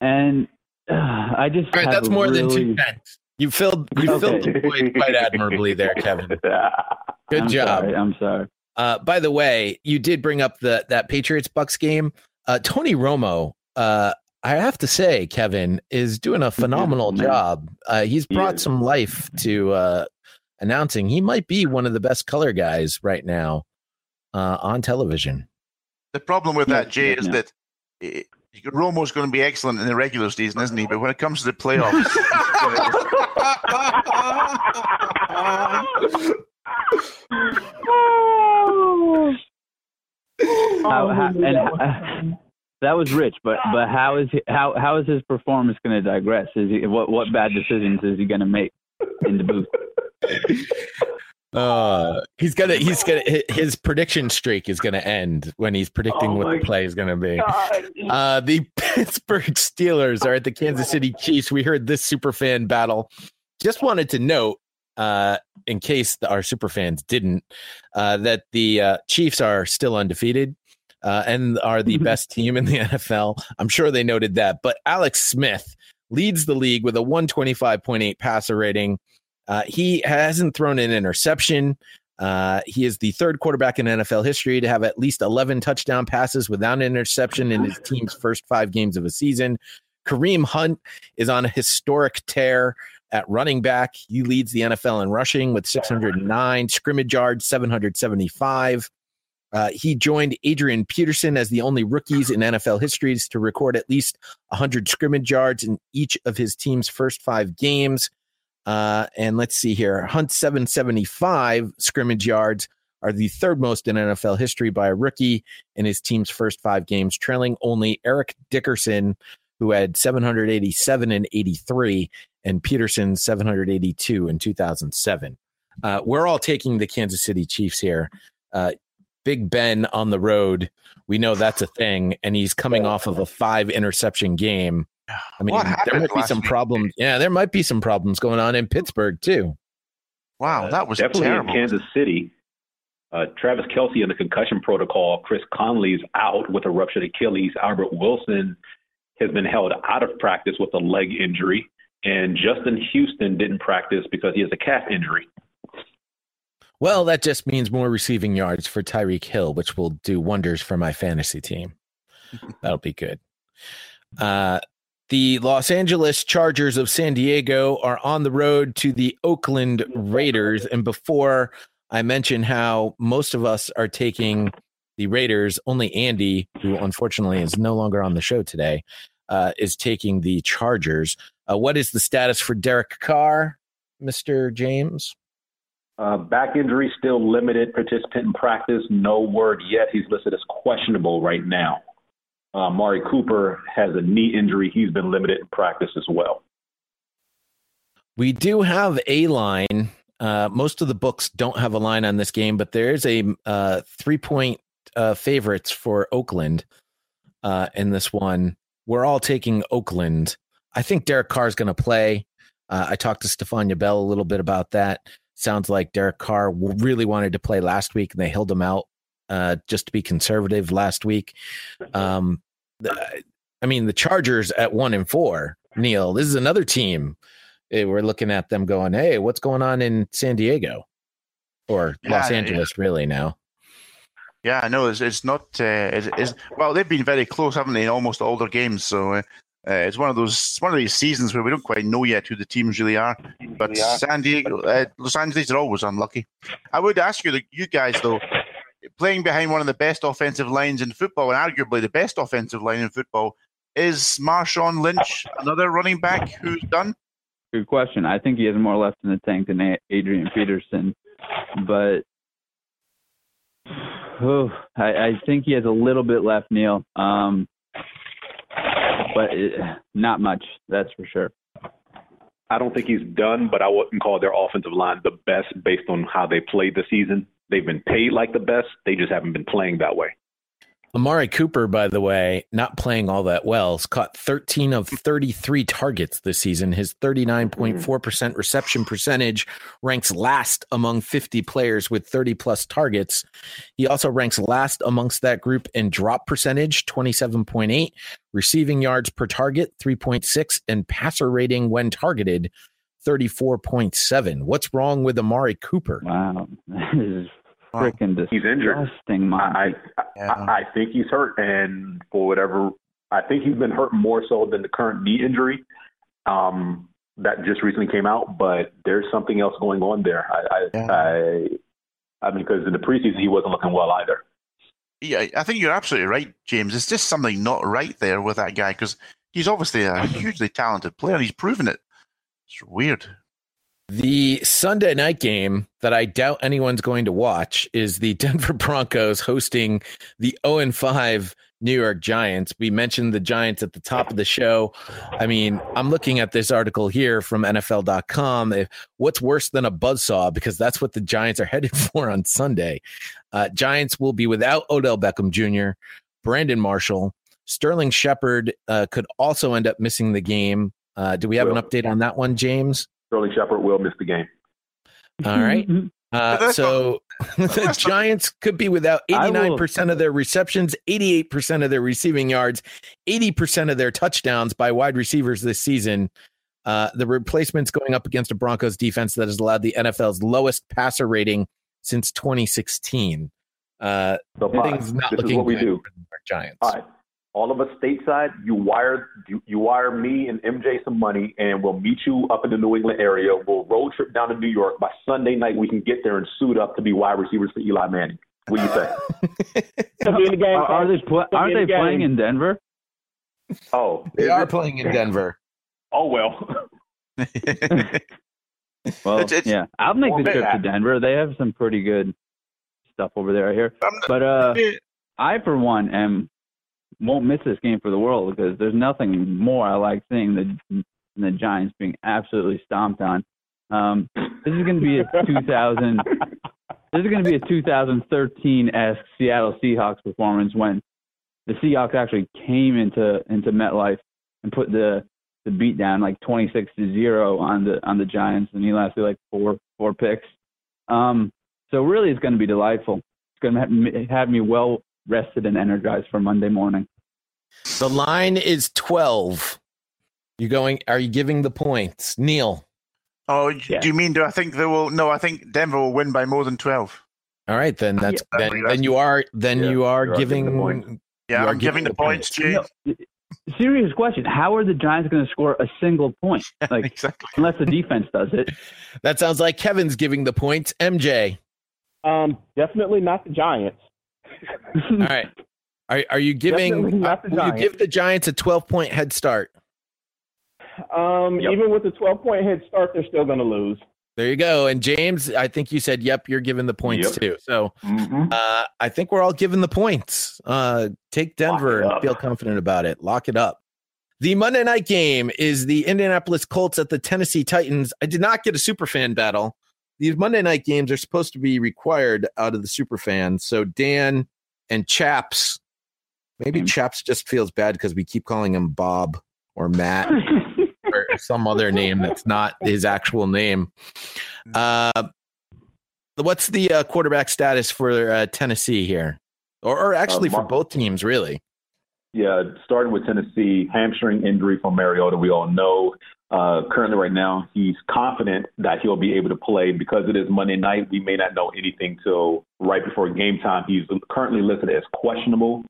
And uh, I just All right, have that's more than two cents. You filled you filled the void quite admirably there, Kevin. Good I'm job. sorry, I'm sorry. Uh, by the way, you did bring up the that Patriots Bucks game. Uh, Tony Romo, uh, I have to say, Kevin is doing a phenomenal job. Uh, he's brought some life to uh, announcing. He might be one of the best color guys right now uh, on television. The problem with that, Jay, is that eh, Romo's going to be excellent in the regular season, isn't he? But when it comes to the playoffs, How, how, and uh, that was rich, but but how is he, how how is his performance going to digress? Is he what what bad decisions is he going to make in the booth? Uh, he's gonna he's gonna his prediction streak is gonna end when he's predicting Oh what the play is gonna be. God. Uh, the Pittsburgh Steelers are at the Kansas City Chiefs. We heard this super fan battle. Just wanted to note, uh, in case our super fans didn't, uh, that the uh, Chiefs are still undefeated. Uh, and are the best team in the NFL. I'm sure they noted that. But Alex Smith leads the league with a 125.8 passer rating. Uh, he hasn't thrown an interception. Uh, he is the third quarterback in NFL history to have at least 11 touchdown passes without an interception in his team's first five games of a season. Kareem Hunt is on a historic tear at running back. He leads the NFL in rushing with 609, scrimmage yards, 775. Uh, he joined Adrian Peterson as the only rookies in NFL histories to record at least 100 scrimmage yards in each of his team's first five games. Uh, and let's see here. Hunt 775 scrimmage yards are the third most in NFL history by a rookie in his team's first five games, trailing only Eric Dickerson, who had 787 and 83, and Peterson 782 in 2007. Uh, we're all taking the Kansas City Chiefs here. Uh, Big Ben on the road, we know that's a thing, and he's coming off of a five interception game. I mean, there might be some week? problems. Yeah, there might be some problems going on in Pittsburgh too. Wow, that was definitely terrible. in Kansas City. Uh, Travis Kelce in the concussion protocol. Chris Conley's out with a ruptured Achilles. Albert Wilson has been held out of practice with a leg injury, and Justin Houston didn't practice because he has a calf injury. Well, that just means more receiving yards for Tyreek Hill, which will do wonders for my fantasy team. That'll be good. Uh, the Los Angeles Chargers of San Diego are on the road to the Oakland Raiders. And before I mention how most of us are taking the Raiders, only Andy, who unfortunately is no longer on the show today, uh, is taking the Chargers. Uh, what is the status for Derek Carr, Mr. James? Uh, back injury still limited participant in practice. No word yet. He's listed as questionable right now. Uh, Amari Cooper has a knee injury. He's been limited in practice as well. We do have a line. Uh, most of the books don't have a line on this game, but there is a uh, three point uh, favorites for Oakland uh, in this one. We're all taking Oakland. I think Derek Carr is going to play. Uh, I talked to Stephania Bell a little bit about that. Sounds like Derek Carr really wanted to play last week, and they held him out uh, just to be conservative last week. Um, I mean, the Chargers at one and four. Neil, this is another team. eh, We're looking at them going, "Hey, what's going on in San Diego or Los Yeah, Angeles?" Really now. Yeah, I know. It's, it's not. Uh, it's, it's, well, they've been very close, haven't they, in almost all their games. So uh, Uh, it's one of those it's one of these seasons where we don't quite know yet who the teams really are. But really are. San Diego, uh, Los Angeles are always unlucky. I would ask you, you guys though, playing behind one of the best offensive lines in football, and arguably the best offensive line in football, is Marshawn Lynch another running back who's done? Good question. I think he has more left in the tank than Adrian Peterson, but I, I think he has a little bit left, Neil. Um, but it, not much, that's for sure. I don't think he's done, but I wouldn't call their offensive line the best based on how they played the season. They've been paid like the best. They just haven't been playing that way. Amari Cooper, by the way, not playing all that well, has caught 13 of 33 targets this season. His 39.4% reception percentage ranks last among 50 players with 30 plus targets. He also ranks last amongst that group in drop percentage, 27.8, receiving yards per target, 3.6, and passer rating when targeted, 34.7. What's wrong with Amari Cooper? Wow. This is freaking disgusting. He's injured. I, I, I, I think he's hurt, and for whatever, I think he's been hurt more so than the current knee injury um, that just recently came out. But there's something else going on there. I, I, I, I mean, because in the preseason he wasn't looking well either. Yeah, I think you're absolutely right, James. It's just something not right there with that guy because he's obviously a hugely talented player. and He's proven it. It's weird. The Sunday night game that I doubt anyone's going to watch is the Denver Broncos hosting the 0 5 New York Giants. We mentioned the Giants at the top of the show. I mean, I'm looking at this article here from NFL.com. What's worse than a buzzsaw? Because that's what the Giants are headed for on Sunday. Uh, Giants will be without Odell Beckham Jr., Brandon Marshall, Sterling Shepard uh, could also end up missing the game. Uh, do we have an update on that one, James? Sterling Shepard will miss the game. All right. Uh, so the Giants could be without 89% of their receptions, 88% of their receiving yards, 80% of their touchdowns by wide receivers this season. Uh, the replacements going up against a Broncos defense that has allowed the NFL's lowest passer rating since 2016. Uh, So, things not this is looking what we good do. for the Giants. All right. All of us stateside, you wire you, you wire me and MJ some money, and we'll meet you up in the New England area. We'll road trip down to New York. By Sunday night, we can get there and suit up to be wide receivers for Eli Manning. What do you say? be in the game, Are, are they pl- aren't in they the playing game. in Denver? Oh, They are playing in Denver. Oh well. Well, It's- it's- yeah, I'll make the trip to Denver. They have some pretty good stuff over there. I hear, but uh, I for one am won't miss this game for the world because there's nothing more I like seeing than the Giants being absolutely stomped on. Um, this is going to be a 2000. this is going to be a 2013 esque Seattle Seahawks performance when the Seahawks actually came into into MetLife and put the the beat down like 26 to zero on the on the Giants, and he lasted like four four picks. Um, so really, it's going to be delightful. It's going to have have me well rested and energized for Monday morning. The line is 12. You going, are you giving the points? Neil. Oh, do you mean? Do I think they will? No, I think Denver will win by more than twelve. All right, then that's Yeah. then, then you are then Yeah, you are you are giving the giving point. Yeah, you are I'm giving the points, Jay. No, serious question: How are the Giants going to score a single point? Like unless the defense does it. That sounds like Kevin's giving the points. MJ. Um, definitely not the Giants. All right. Are are you giving Definitely the will you give the Giants a 12 point head start? Um, even with the 12 point head start, they're still going to lose. There you go. And James, I think you said yep, you're giving the points Yep. too. So Mm-hmm. uh, I think we're all giving the points. Uh, take Denver and feel confident about it. Lock it up. The Monday night game is the Indianapolis Colts at the Tennessee Titans. I did not get a super fan battle. These Monday night games are supposed to be required out of the super fans. So Dan and Chaps, maybe Chaps just feels bad because we keep calling him Bob or Matt or some other name that's not his actual name. Uh, what's the uh, quarterback status for uh, Tennessee here, or, or actually for Mar- both teams, really? Yeah, starting with Tennessee, hamstring injury from Mariota, we all know. Uh, currently, right now, he's confident that he'll be able to play because it is Monday night. We may not know anything till right before game time. He's currently listed as questionable.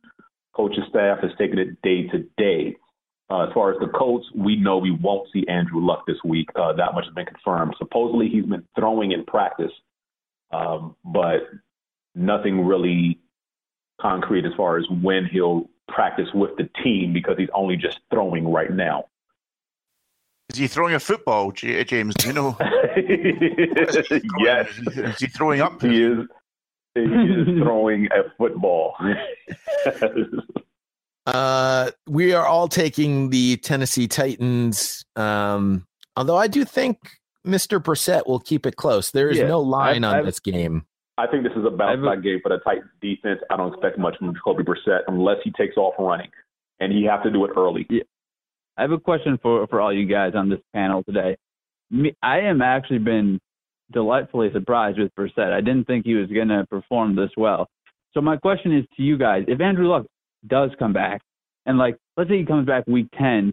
Coach's staff has taken it day to day. Uh, as far as the Colts, we know we won't see Andrew Luck this week. Uh, that much has been confirmed. Supposedly he's been throwing in practice, um, but nothing really concrete as far as when he'll practice with the team because he's only just throwing right now. Is he throwing a football, James? Do you know? yes. Is he throwing up? He is. He is throwing a football. Uh, we are all taking the Tennessee Titans. Um, although I do think Mr. Brissett will keep it close. There is Yeah, no line I've- on I've- this game. I think this is a bounce back game for the Titans defense. I don't expect much from Jacoby Brissett unless he takes off running, and he have to do it early. I have a question for for all you guys on this panel today. Me, I am actually been delightfully surprised with Brissett. I didn't think he was going to perform this well. So my question is to you guys: If Andrew Luck does come back, and like let's say he comes back week ten,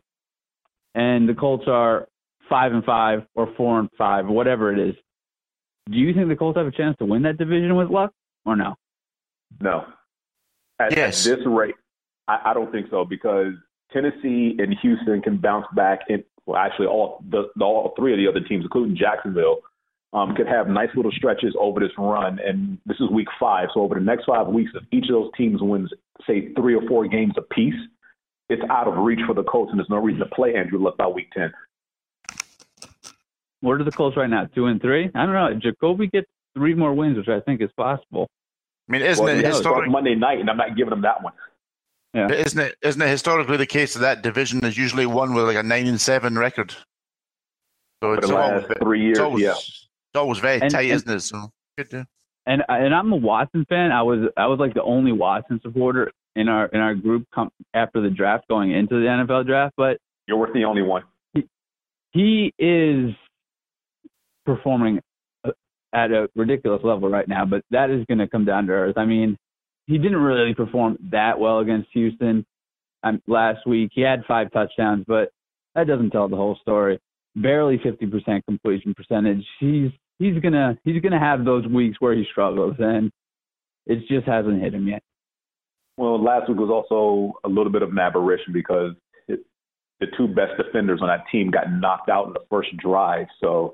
and the Colts are five and five or four and five, whatever it is, do you think the Colts have a chance to win that division with Luck or no? No. At, Yes. at this rate, I, I don't think so because Tennessee and Houston can bounce back. In, well, actually, all the, the all three of the other teams, including Jacksonville, um, could have nice little stretches over this run. And this is week five, so over the next five weeks, if each of those teams wins, say three or four games apiece, it's out of reach for the Colts, and there's no reason to play Andrew Luck by week ten. What are the Colts right now? Two and three? I don't know. Jacoby gets three more wins, which I think is possible. I mean, isn't well, it yeah, it's historic? Monday night, and I'm not giving them that one. Yeah. Isn't it? Isn't it historically the case that that division is usually one with like a nine and seven record? So For it's the last always, three years, it's always, yeah. It's always very And- tight, and- isn't it? So good to. And and I'm a Watson fan. I was I was like the only Watson supporter in our in our group com- after the draft going into the NFL draft, but You're worth the only one. he is performing uh, at a ridiculous level right now, but that is going to come down to earth. I mean, he didn't really perform that well against Houston um, last week. He had five touchdowns, but that doesn't tell the whole story. Barely 50% completion percentage. He's he's gonna he's gonna have those weeks where he struggles, and it just hasn't hit him yet. Well, last week was also a little bit of an aberration because it, the two best defenders on that team got knocked out in the first drive. So,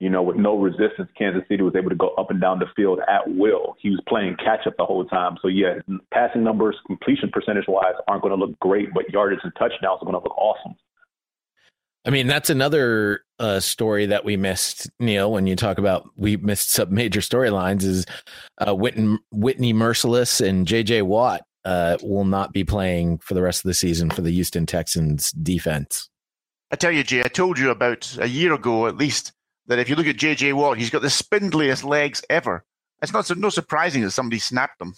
you know, with no resistance, Kansas City was able to go up and down the field at will. He was playing catch up the whole time. So, yeah, passing numbers, completion percentage wise, aren't going to look great, but yardage and touchdowns are going to look awesome. I mean, that's another uh, story that we missed, Neil. When you talk about we missed some major storylines, is uh, Whitney, Whitney Mercilus and J.J. Watt uh, will not be playing for the rest of the season for the Houston Texans defense. I tell you, Jay, I told you about a year ago at least that if you look at JJ Watt, he's got the spindliest legs ever. It's not so no surprising that somebody snapped them.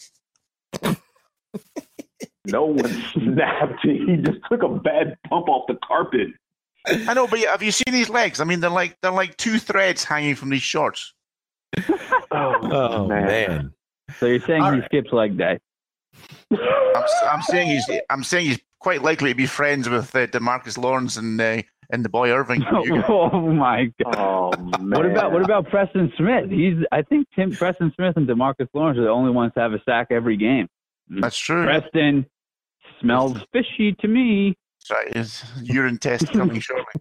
No one snapped. He just took a bad bump off the carpet. I know, but have you seen these legs? I mean, they're like they're like two threads hanging from these shorts. Oh, man. So you're saying All he right. skips leg day? I'm, I'm saying he's I'm saying he's quite likely to be friends with uh, Demarcus Lawrence and uh, and the boy Irving. oh my god! Oh man! What about what about Preston Smith? He's I think Tim Preston Smith and Demarcus Lawrence are the only ones to have a sack every game. That's true. Preston smells fishy to me. Right. His urine test coming shortly.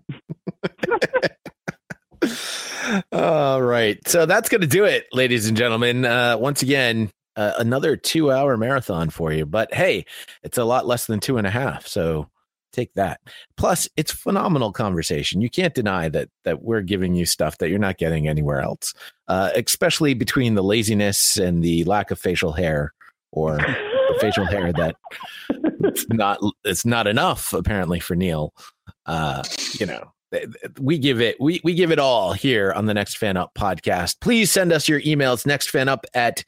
All right. So that's going to do it, ladies and gentlemen. Uh, once again, uh, another two hour marathon for you. But hey, it's a lot less than two and a half. So take that. Plus, it's phenomenal conversation. You can't deny that that we're giving you stuff that you're not getting anywhere else, uh, especially between the laziness and the lack of facial hair or facial hair that it's not it's not enough apparently for Neil. Uh, you know, we give it we we give it all here on the Next Fan Up podcast. Please send us your emails nextfanup at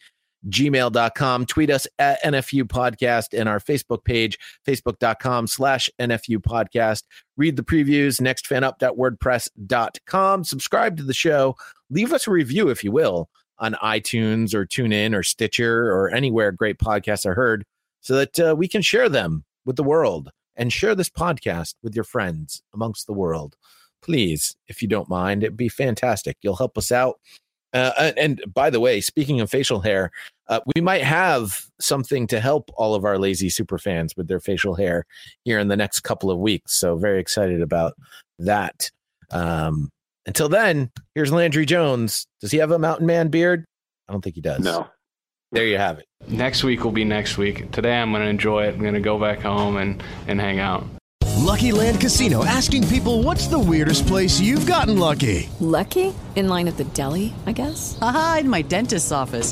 gmail.com tweet us at nfu podcast and our facebook page facebook.com slash nfu podcast. Read the previews nextfanup.wordpress.com subscribe to the show. Leave us a review if you will on itunes or tune in or stitcher or anywhere great podcasts are heard so that uh, we can share them with the world and share this podcast with your friends amongst the world please if you don't mind it'd be fantastic you'll help us out Uh, and- by the way, speaking of facial hair, uh, we might have something to help all of our lazy super fans with their facial hair here in the next couple of weeks. So very excited about that. Um, until then, here's Landry Jones. Does he have a mountain man beard? I don't think he does. No. There you have it. Next week will be next week. Today I'm going to enjoy it. I'm going to go back home and, and hang out. Lucky Land Casino asking people what's the weirdest place you've gotten lucky? Lucky? In line at the deli, I guess? Aha, in my dentist's office.